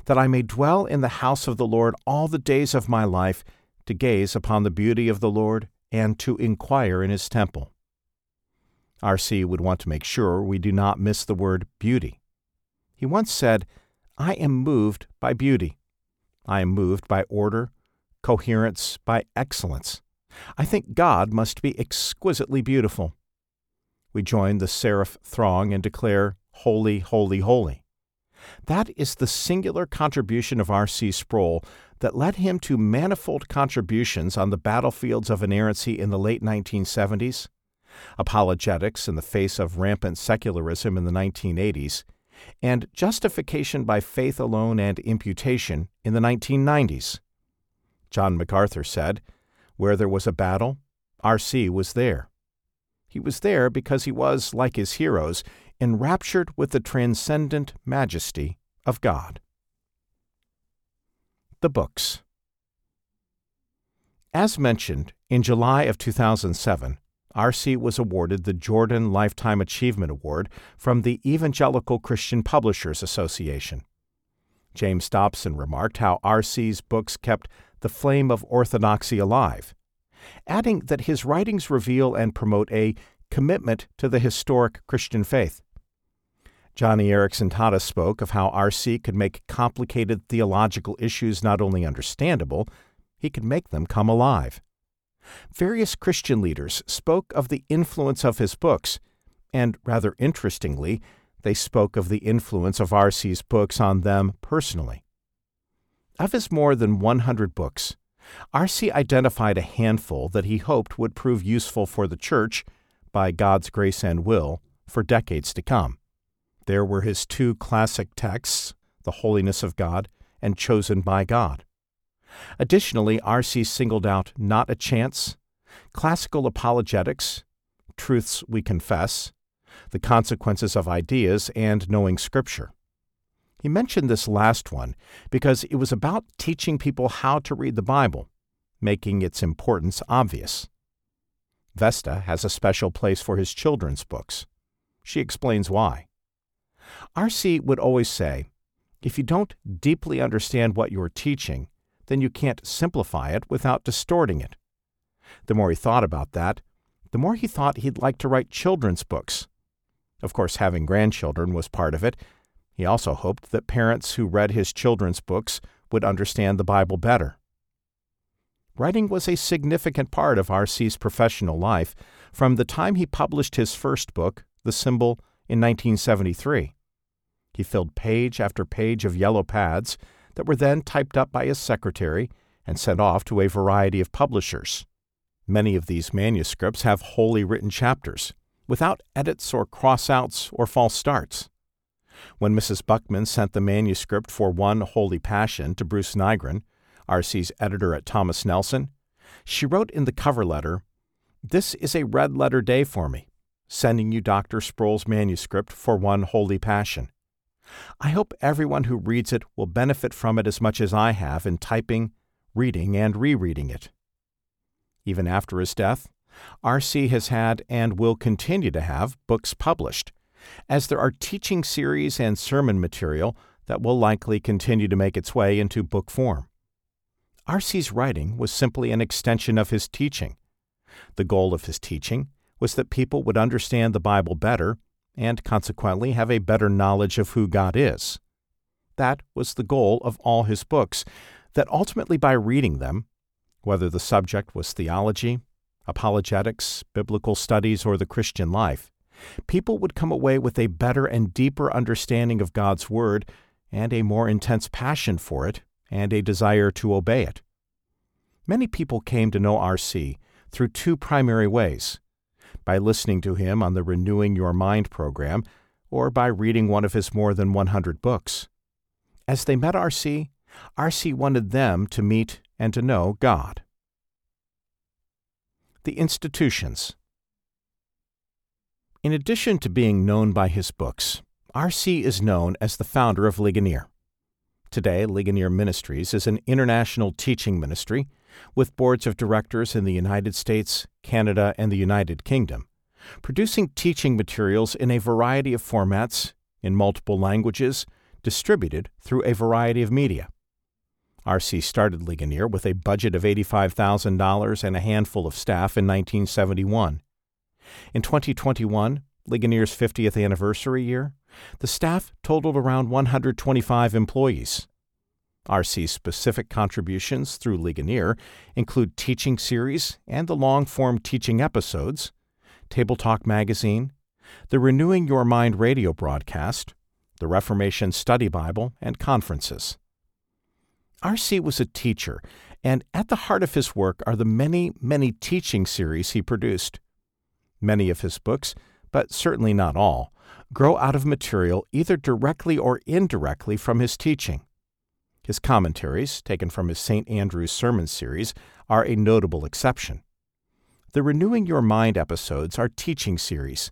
that I may dwell in the house of the Lord all the days of my life, to gaze upon the beauty of the Lord and to inquire in his temple. R.C. would want to make sure we do not miss the word beauty. He once said, I am moved by beauty. I am moved by order, coherence, by excellence. I think God must be exquisitely beautiful. We join the seraph throng and declare, Holy, holy, holy. That is the singular contribution of R.C. Sproul that led him to manifold contributions on the battlefields of inerrancy in the late 1970s, apologetics in the face of rampant secularism in the 1980s, and justification by faith alone and imputation in the 1990s. John MacArthur said, Where there was a battle, R.C. was there. He was there because he was, like his heroes, enraptured with the transcendent majesty of God. The books. As mentioned, in July of 2007, R.C. was awarded the Jordan Lifetime Achievement Award from the Evangelical Christian Publishers Association. James Dobson remarked how R.C.'s books kept the flame of orthodoxy alive, adding that his writings reveal and promote a commitment to the historic Christian faith. Joni Eareckson Tada spoke of how R.C. could make complicated theological issues not only understandable, he could make them come alive. Various Christian leaders spoke of the influence of his books, and rather interestingly, they spoke of the influence of R.C.'s books on them personally. Of his more than 100 books, R.C. identified a handful that he hoped would prove useful for the Church, by God's grace and will, for decades to come. There were his two classic texts, The Holiness of God and Chosen by God. Additionally, R.C. singled out Not a Chance, Classical Apologetics, Truths We Confess, The Consequences of Ideas, and Knowing Scripture. He mentioned this last one because it was about teaching people how to read the Bible, making its importance obvious. Vesta has a special place for his children's books. She explains why. R.C. would always say, if you don't deeply understand what you're teaching, then you can't simplify it without distorting it. The more he thought about that, the more he thought he'd like to write children's books. Of course, having grandchildren was part of it. He also hoped that parents who read his children's books would understand the Bible better. Writing was a significant part of R.C.'s professional life from the time he published his first book, The Symbol, in 1973. He filled page after page of yellow pads that were then typed up by his secretary and sent off to a variety of publishers. Many of these manuscripts have wholly written chapters, without edits or cross-outs or false starts. When Mrs. Buckman sent the manuscript for One Holy Passion to Bruce Nygren, R.C.'s editor at Thomas Nelson, she wrote in the cover letter, This is a red letter day for me, sending you Dr. Sproul's manuscript for One Holy Passion. I hope everyone who reads it will benefit from it as much as I have in typing, reading, and rereading it. Even after his death, R.C. has had and will continue to have books published, as there are teaching series and sermon material that will likely continue to make its way into book form. R.C.'s writing was simply an extension of his teaching. The goal of his teaching was that people would understand the Bible better and consequently have a better knowledge of who God is. That was the goal of all his books, that ultimately by reading them, whether the subject was theology, apologetics, biblical studies, or the Christian life, people would come away with a better and deeper understanding of God's Word and a more intense passion for it and a desire to obey it. Many people came to know R.C. through two primary ways by listening to him on the Renewing Your Mind program or by reading one of his more than 100 books. As they met R.C., R.C. wanted them to meet and to know God. The Institutions In addition to being known by his books, R.C. is known as the founder of Ligonier. Today, Ligonier Ministries is an international teaching ministry with boards of directors in the United States, Canada, and the United Kingdom, producing teaching materials in a variety of formats, in multiple languages, distributed through a variety of media. RC started Ligonier with a budget of $85,000 and a handful of staff in 1971. In 2021, Ligonier's 50th anniversary year, the staff totaled around 125 employees. RC's specific contributions through Ligonier include teaching series and the long form teaching episodes, Table Talk Magazine, the Renewing Your Mind radio broadcast, the Reformation Study Bible, and conferences. R.C. was a teacher, and at the heart of his work are the many, many teaching series he produced. Many of his books, but certainly not all, grow out of material either directly or indirectly from his teaching. His commentaries, taken from his St. Andrew's Sermon series, are a notable exception. The Renewing Your Mind episodes are teaching series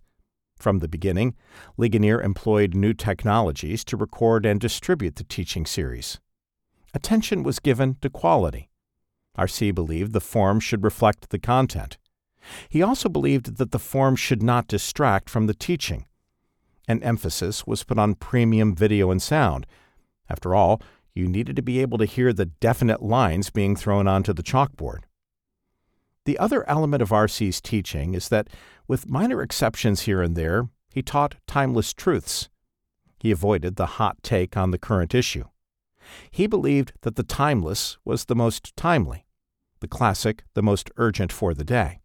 from the beginning, Ligonier employed new technologies to record and distribute the teaching series. Attention was given to quality. R.C. believed the form should reflect the content. He also believed that the form should not distract from the teaching. An emphasis was put on premium video and sound. After all, you needed to be able to hear the definite lines being thrown onto the chalkboard. The other element of R.C.'s teaching is that, with minor exceptions here and there, he taught timeless truths. He avoided the hot take on the current issue. He believed that the timeless was the most timely, the classic the most urgent for the day.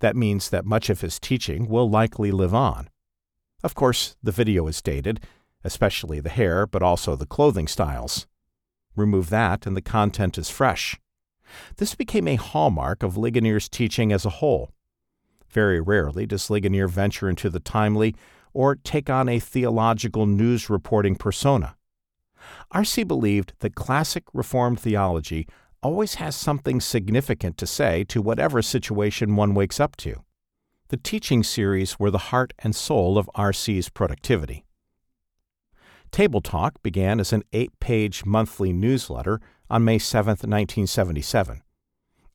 That means that much of his teaching will likely live on. Of course, the video is dated, especially the hair, but also the clothing styles. Remove that, and the content is fresh. This became a hallmark of Ligonier's teaching as a whole. Very rarely does Ligonier venture into the timely or take on a theological news reporting persona. R.C. believed that classic Reformed theology always has something significant to say to whatever situation one wakes up to. The teaching series were the heart and soul of R.C.'s productivity. Table Talk began as an eight page monthly newsletter on May 7, 1977.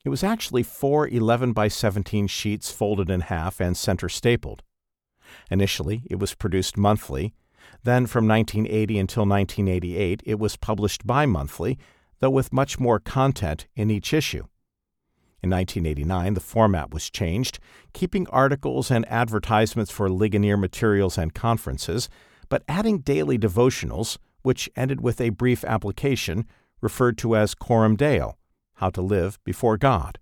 It was actually four 11 by 17 sheets folded in half and center stapled. Initially, it was produced monthly. Then, from 1980 until 1988, it was published bi monthly, though with much more content in each issue. In 1989, the format was changed, keeping articles and advertisements for Ligonier materials and conferences, but adding daily devotionals, which ended with a brief application referred to as Coram Deo, how to live before God.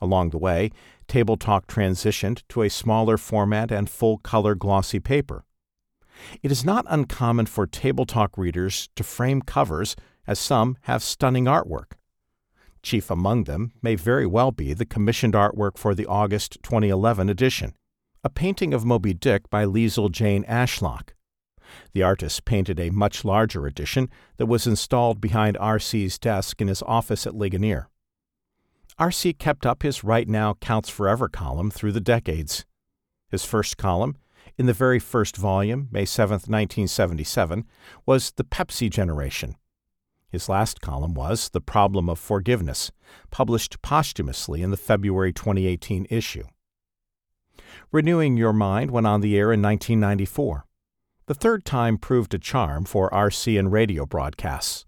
Along the way, Table Talk transitioned to a smaller format and full color glossy paper. It is not uncommon for Table Talk readers to frame covers, as some have stunning artwork. Chief among them may very well be the commissioned artwork for the August 2011 edition, a painting of Moby Dick by Liesl Jane Ashlock. The artist painted a much larger edition that was installed behind R.C.'s desk in his office at Ligonier. R.C. kept up his Right Now Counts Forever column through the decades. His first column, in the very first volume, May 7, 1977, was The Pepsi Generation. His last column was The Problem of Forgiveness, published posthumously in the February 2018 issue. Renewing Your Mind went on the air in 1994. The third time proved a charm for RC and radio broadcasts.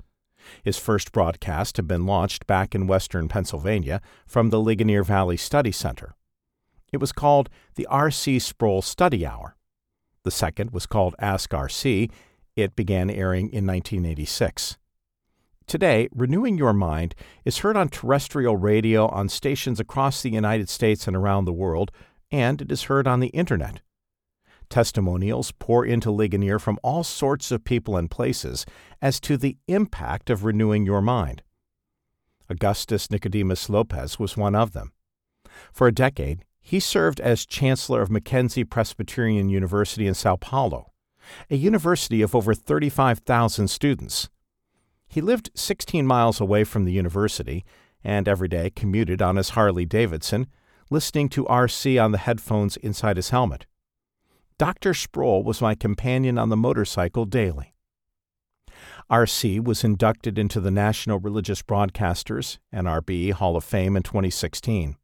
His first broadcast had been launched back in western Pennsylvania from the Ligonier Valley Study Center. It was called the R.C. Sproul Study Hour. The second was called Ask R.C. It began airing in 1986. Today, Renewing Your Mind is heard on terrestrial radio on stations across the United States and around the world, and it is heard on the Internet. Testimonials pour into Ligonier from all sorts of people and places as to the impact of renewing your mind. Augustus Nicodemus Lopes was one of them. For a decade, he served as chancellor of Mackenzie Presbyterian University in Sao Paulo, a university of over 35,000 students. He lived 16 miles away from the university and every day commuted on his Harley Davidson, listening to RC on the headphones inside his helmet. Dr. Sproul was my companion on the motorcycle daily. RC was inducted into the National Religious Broadcasters NRB Hall of Fame in 2016.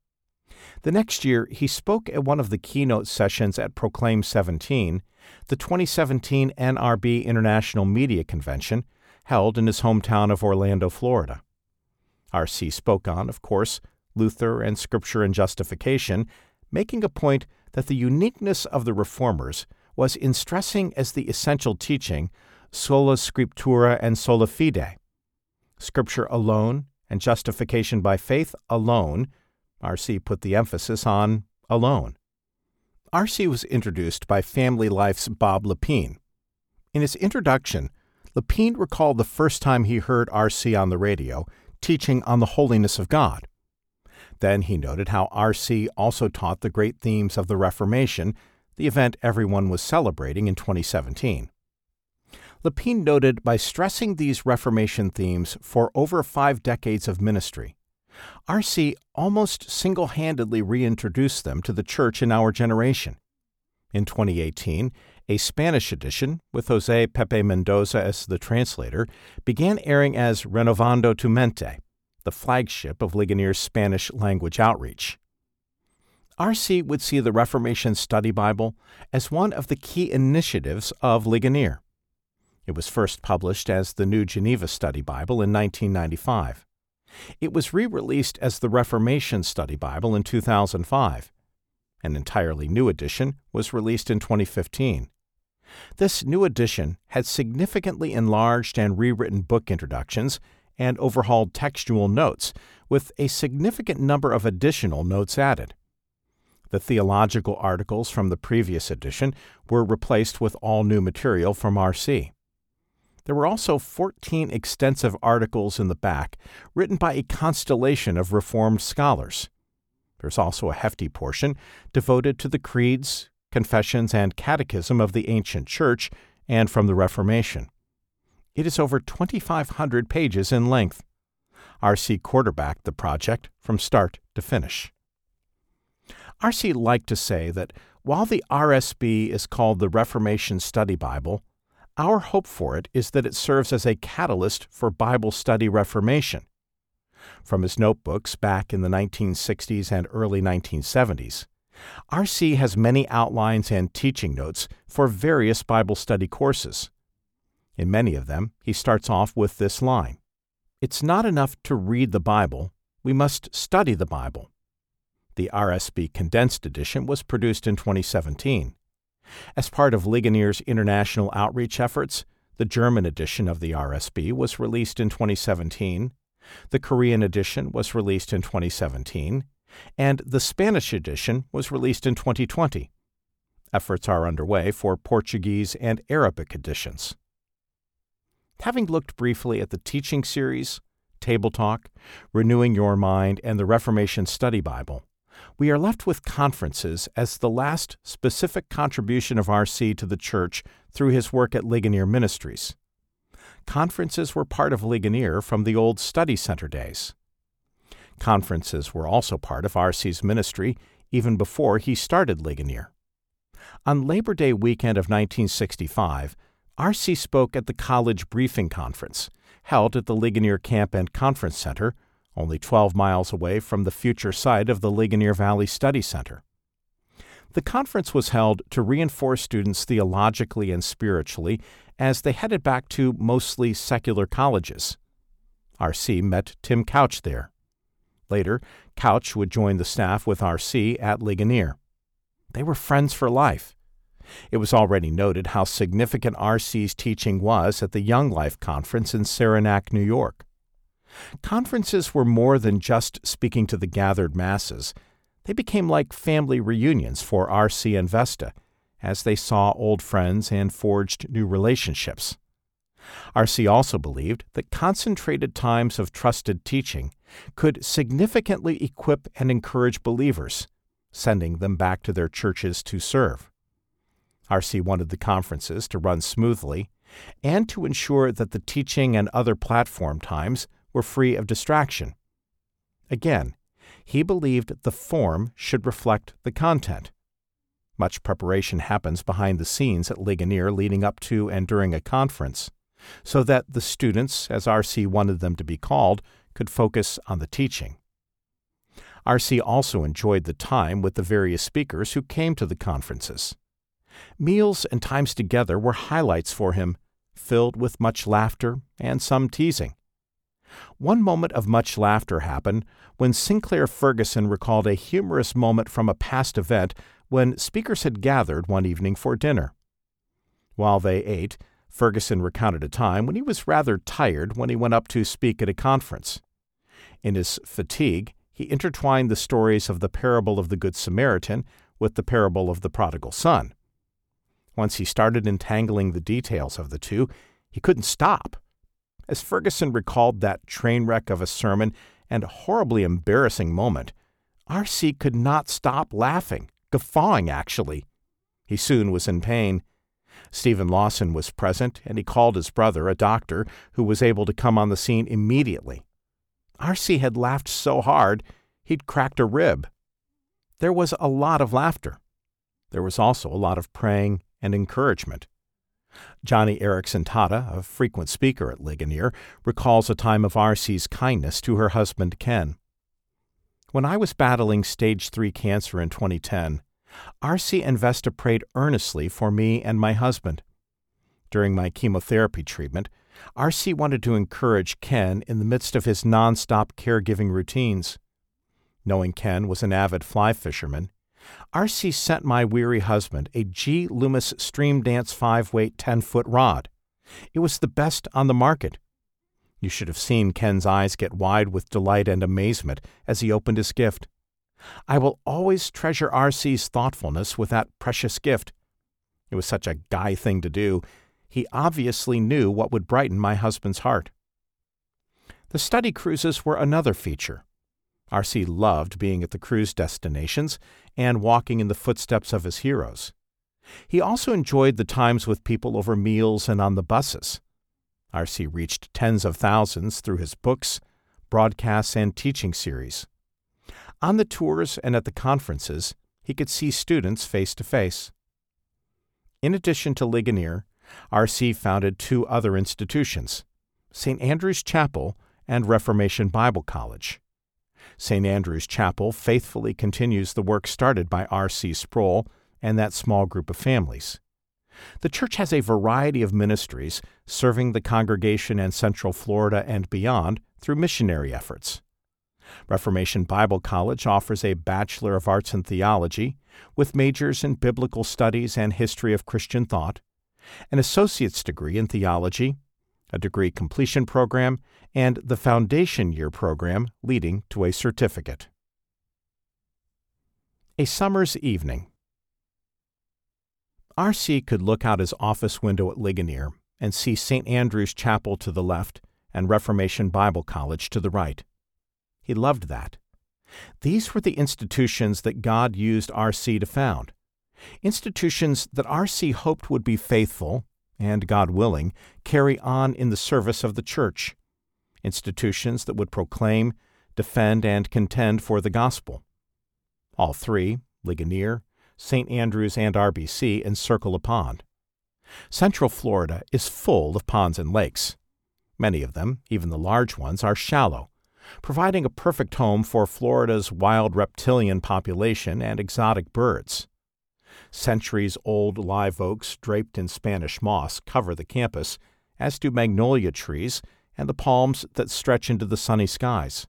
The next year, he spoke at one of the keynote sessions at Proclaim 17, the 2017 NRB International Media Convention, held in his hometown of Orlando, Florida. R.C. spoke on, of course, Luther and Scripture and Justification, making a point that the uniqueness of the Reformers was in stressing as the essential teaching sola scriptura and sola fide. Scripture alone and justification by faith alone. R.C. put the emphasis on alone. R.C. was introduced by Family Life's Bob Lepine. In his introduction, Lepine recalled the first time he heard R.C. on the radio teaching on the holiness of God. Then he noted how R.C. also taught the great themes of the Reformation, the event everyone was celebrating in 2017. Lepine noted by stressing these Reformation themes for over five decades of ministry, R.C. almost single handedly reintroduced them to the church in our generation. In 2018, a Spanish edition, with Jose Pepe Mendoza as the translator, began airing as Renovando tu Mente, the flagship of Ligonier's Spanish language outreach. R.C. would see the Reformation Study Bible as one of the key initiatives of Ligonier. It was first published as the New Geneva Study Bible in 1995. It was re released as the Reformation Study Bible in 2005. An entirely new edition was released in 2015. This new edition had significantly enlarged and rewritten book introductions and overhauled textual notes, with a significant number of additional notes added. The theological articles from the previous edition were replaced with all new material from RC. There were also 14 extensive articles in the back, written by a constellation of Reformed scholars. There's also a hefty portion devoted to the creeds, confessions, and catechism of the ancient church and from the Reformation. It is over 2,500 pages in length. R.C. quarterbacked the project from start to finish. R.C. liked to say that while the RSB is called the Reformation Study Bible, our hope for it is that it serves as a catalyst for Bible study reformation. From his notebooks back in the 1960s and early 1970s, RC has many outlines and teaching notes for various Bible study courses. In many of them, he starts off with this line It's not enough to read the Bible, we must study the Bible. The RSB Condensed Edition was produced in 2017. As part of Ligonier's international outreach efforts, the German edition of the RSB was released in 2017, the Korean edition was released in 2017, and the Spanish edition was released in 2020. Efforts are underway for Portuguese and Arabic editions. Having looked briefly at the teaching series, Table Talk, Renewing Your Mind, and the Reformation Study Bible, we are left with conferences as the last specific contribution of R.C. to the Church through his work at Ligonier Ministries. Conferences were part of Ligonier from the old study center days. Conferences were also part of R.C.'s ministry even before he started Ligonier. On Labor Day weekend of 1965, R.C. spoke at the College Briefing Conference, held at the Ligonier Camp and Conference Center, only 12 miles away from the future site of the Ligonier Valley Study Center. The conference was held to reinforce students theologically and spiritually as they headed back to mostly secular colleges. R.C. met Tim Couch there. Later, Couch would join the staff with R.C. at Ligonier. They were friends for life. It was already noted how significant R.C.'s teaching was at the Young Life Conference in Saranac, New York. Conferences were more than just speaking to the gathered masses. They became like family reunions for R.C. and Vesta, as they saw old friends and forged new relationships. R.C. also believed that concentrated times of trusted teaching could significantly equip and encourage believers, sending them back to their churches to serve. R.C. wanted the conferences to run smoothly and to ensure that the teaching and other platform times were free of distraction. Again, he believed the form should reflect the content. Much preparation happens behind the scenes at Ligonier leading up to and during a conference, so that the students, as R.C. wanted them to be called, could focus on the teaching. R.C. also enjoyed the time with the various speakers who came to the conferences. Meals and times together were highlights for him, filled with much laughter and some teasing. One moment of much laughter happened when Sinclair Ferguson recalled a humorous moment from a past event when speakers had gathered one evening for dinner. While they ate, Ferguson recounted a time when he was rather tired when he went up to speak at a conference. In his fatigue, he intertwined the stories of the parable of the Good Samaritan with the parable of the prodigal son. Once he started entangling the details of the two, he couldn't stop. As Ferguson recalled that train wreck of a sermon and a horribly embarrassing moment, R.C. could not stop laughing, guffawing actually. He soon was in pain. Steven Lawson was present, and he called his brother, a doctor, who was able to come on the scene immediately. R.C. had laughed so hard he'd cracked a rib. There was a lot of laughter. There was also a lot of praying and encouragement. Joni Eareckson Tada, a frequent speaker at Ligonier, recalls a time of R.C.'s kindness to her husband Ken. When I was battling stage 3 cancer in 2010, R.C. and Vesta prayed earnestly for me and my husband. During my chemotherapy treatment, R.C. wanted to encourage Ken in the midst of his nonstop caregiving routines. Knowing Ken was an avid fly fisherman, R.C. sent my weary husband a G. Loomis Stream Dance 5 weight 10 foot rod. It was the best on the market. You should have seen Ken's eyes get wide with delight and amazement as he opened his gift. I will always treasure R.C.'s thoughtfulness with that precious gift. It was such a guy thing to do. He obviously knew what would brighten my husband's heart. The study cruises were another feature. R.C. loved being at the cruise destinations and walking in the footsteps of his heroes. He also enjoyed the times with people over meals and on the buses. R.C. reached tens of thousands through his books, broadcasts, and teaching series. On the tours and at the conferences, he could see students face to face. In addition to Ligonier, R.C. founded two other institutions St. Andrew's Chapel and Reformation Bible College. St. Andrew's Chapel faithfully continues the work started by R.C. Sproul and that small group of families. The church has a variety of ministries serving the congregation in Central Florida and beyond through missionary efforts. Reformation Bible College offers a Bachelor of Arts in Theology with majors in Biblical Studies and History of Christian Thought, an associate's degree in theology, a degree completion program, and the foundation year program leading to a certificate. A summer's evening. R.C. could look out his office window at Ligonier and see St. Andrew's Chapel to the left and Reformation Bible College to the right. He loved that. These were the institutions that God used R.C. to found, institutions that R.C. hoped would be faithful and, God willing, carry on in the service of the Church, institutions that would proclaim, defend, and contend for the gospel. All three, Ligonier, St. Andrews, and RBC, encircle a pond. Central Florida is full of ponds and lakes. Many of them, even the large ones, are shallow, providing a perfect home for Florida's wild reptilian population and exotic birds. Centuries old live oaks draped in Spanish moss cover the campus, as do magnolia trees and the palms that stretch into the sunny skies.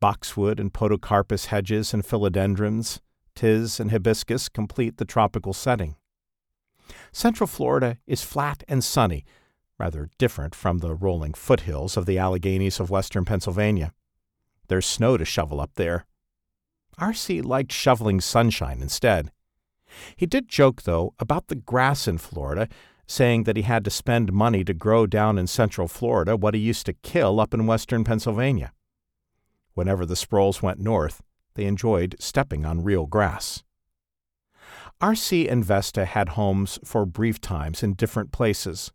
Boxwood and podocarpus hedges and philodendrons, tis and hibiscus complete the tropical setting. Central Florida is flat and sunny, rather different from the rolling foothills of the Alleghanies of western Pennsylvania. There's snow to shovel up there. R.C. liked shoveling sunshine instead. He did joke, though, about the grass in Florida saying that he had to spend money to grow down in central Florida what he used to kill up in western Pennsylvania. Whenever the Sprouls went north, they enjoyed stepping on real grass. R.C. and Vesta had homes for brief times in different places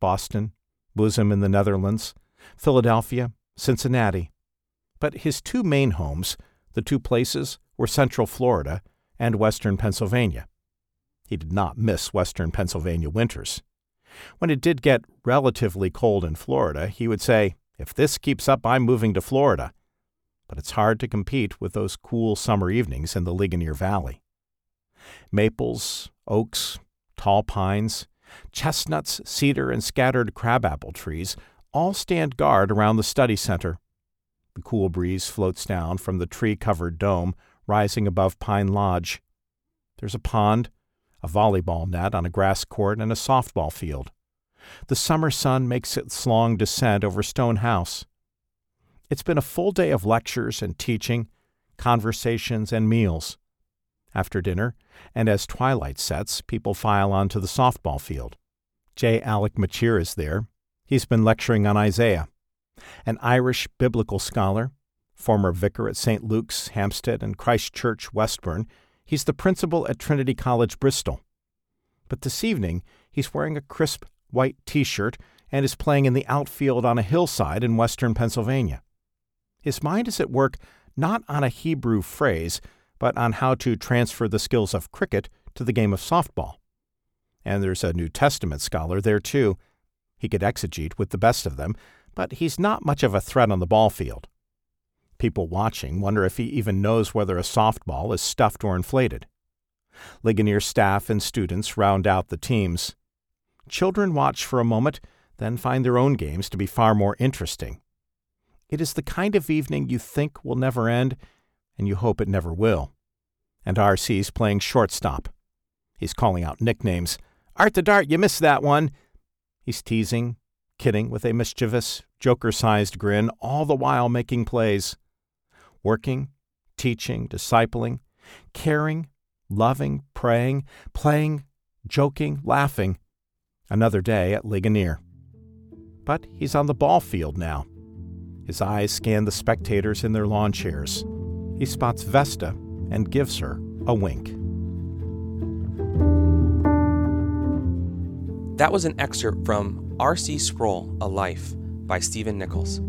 Boston, Bussum in the Netherlands, Philadelphia, Cincinnati. But his two main homes, the two places, were Central Florida and western Pennsylvania. He did not miss western Pennsylvania winters. When it did get relatively cold in Florida, he would say, If this keeps up, I'm moving to Florida. But it's hard to compete with those cool summer evenings in the Ligonier Valley. Maples, oaks, tall pines, chestnuts, cedar, and scattered crabapple trees all stand guard around the study center. The cool breeze floats down from the tree covered dome rising above Pine Lodge. There's a pond, a volleyball net on a grass court, and a softball field. The summer sun makes its long descent over Stone House. It's been a full day of lectures and teaching, conversations, and meals. After dinner, and as twilight sets, people file onto the softball field. J. Alec Motyer is there. He's been lecturing on Isaiah. An Irish biblical scholar, former vicar at St. Luke's, Hampstead, and Christ Church, Westbourne, he's the principal at Trinity College, Bristol. But this evening, he's wearing a crisp white t shirt and is playing in the outfield on a hillside in western Pennsylvania. His mind is at work not on a Hebrew phrase, but on how to transfer the skills of cricket to the game of softball. And there's a New Testament scholar there, too. He could exegete with the best of them, but he's not much of a threat on the ball field. People watching wonder if he even knows whether a softball is stuffed or inflated. Ligonier staff and students round out the teams. Children watch for a moment, then find their own games to be far more interesting. It is the kind of evening you think will never end, and you hope it never will. And R.C.'s playing shortstop. He's calling out nicknames. Art the Dart, you missed that one. He's teasing, kidding with a mischievous, joker sized grin, all the while making plays. Working, teaching, discipling, caring, loving, praying, playing, joking, laughing. Another day at Ligonier. But he's on the ball field now. His eyes scan the spectators in their lawn chairs. He spots Vesta and gives her a wink. That was an excerpt from R.C. Sproul, A Life by Stephen Nichols.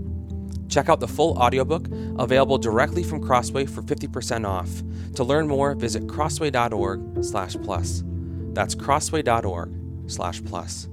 Check out the full audiobook available directly from Crossway for 50% off. To learn more, visit crossway.org/plus. That's crossway.org/plus.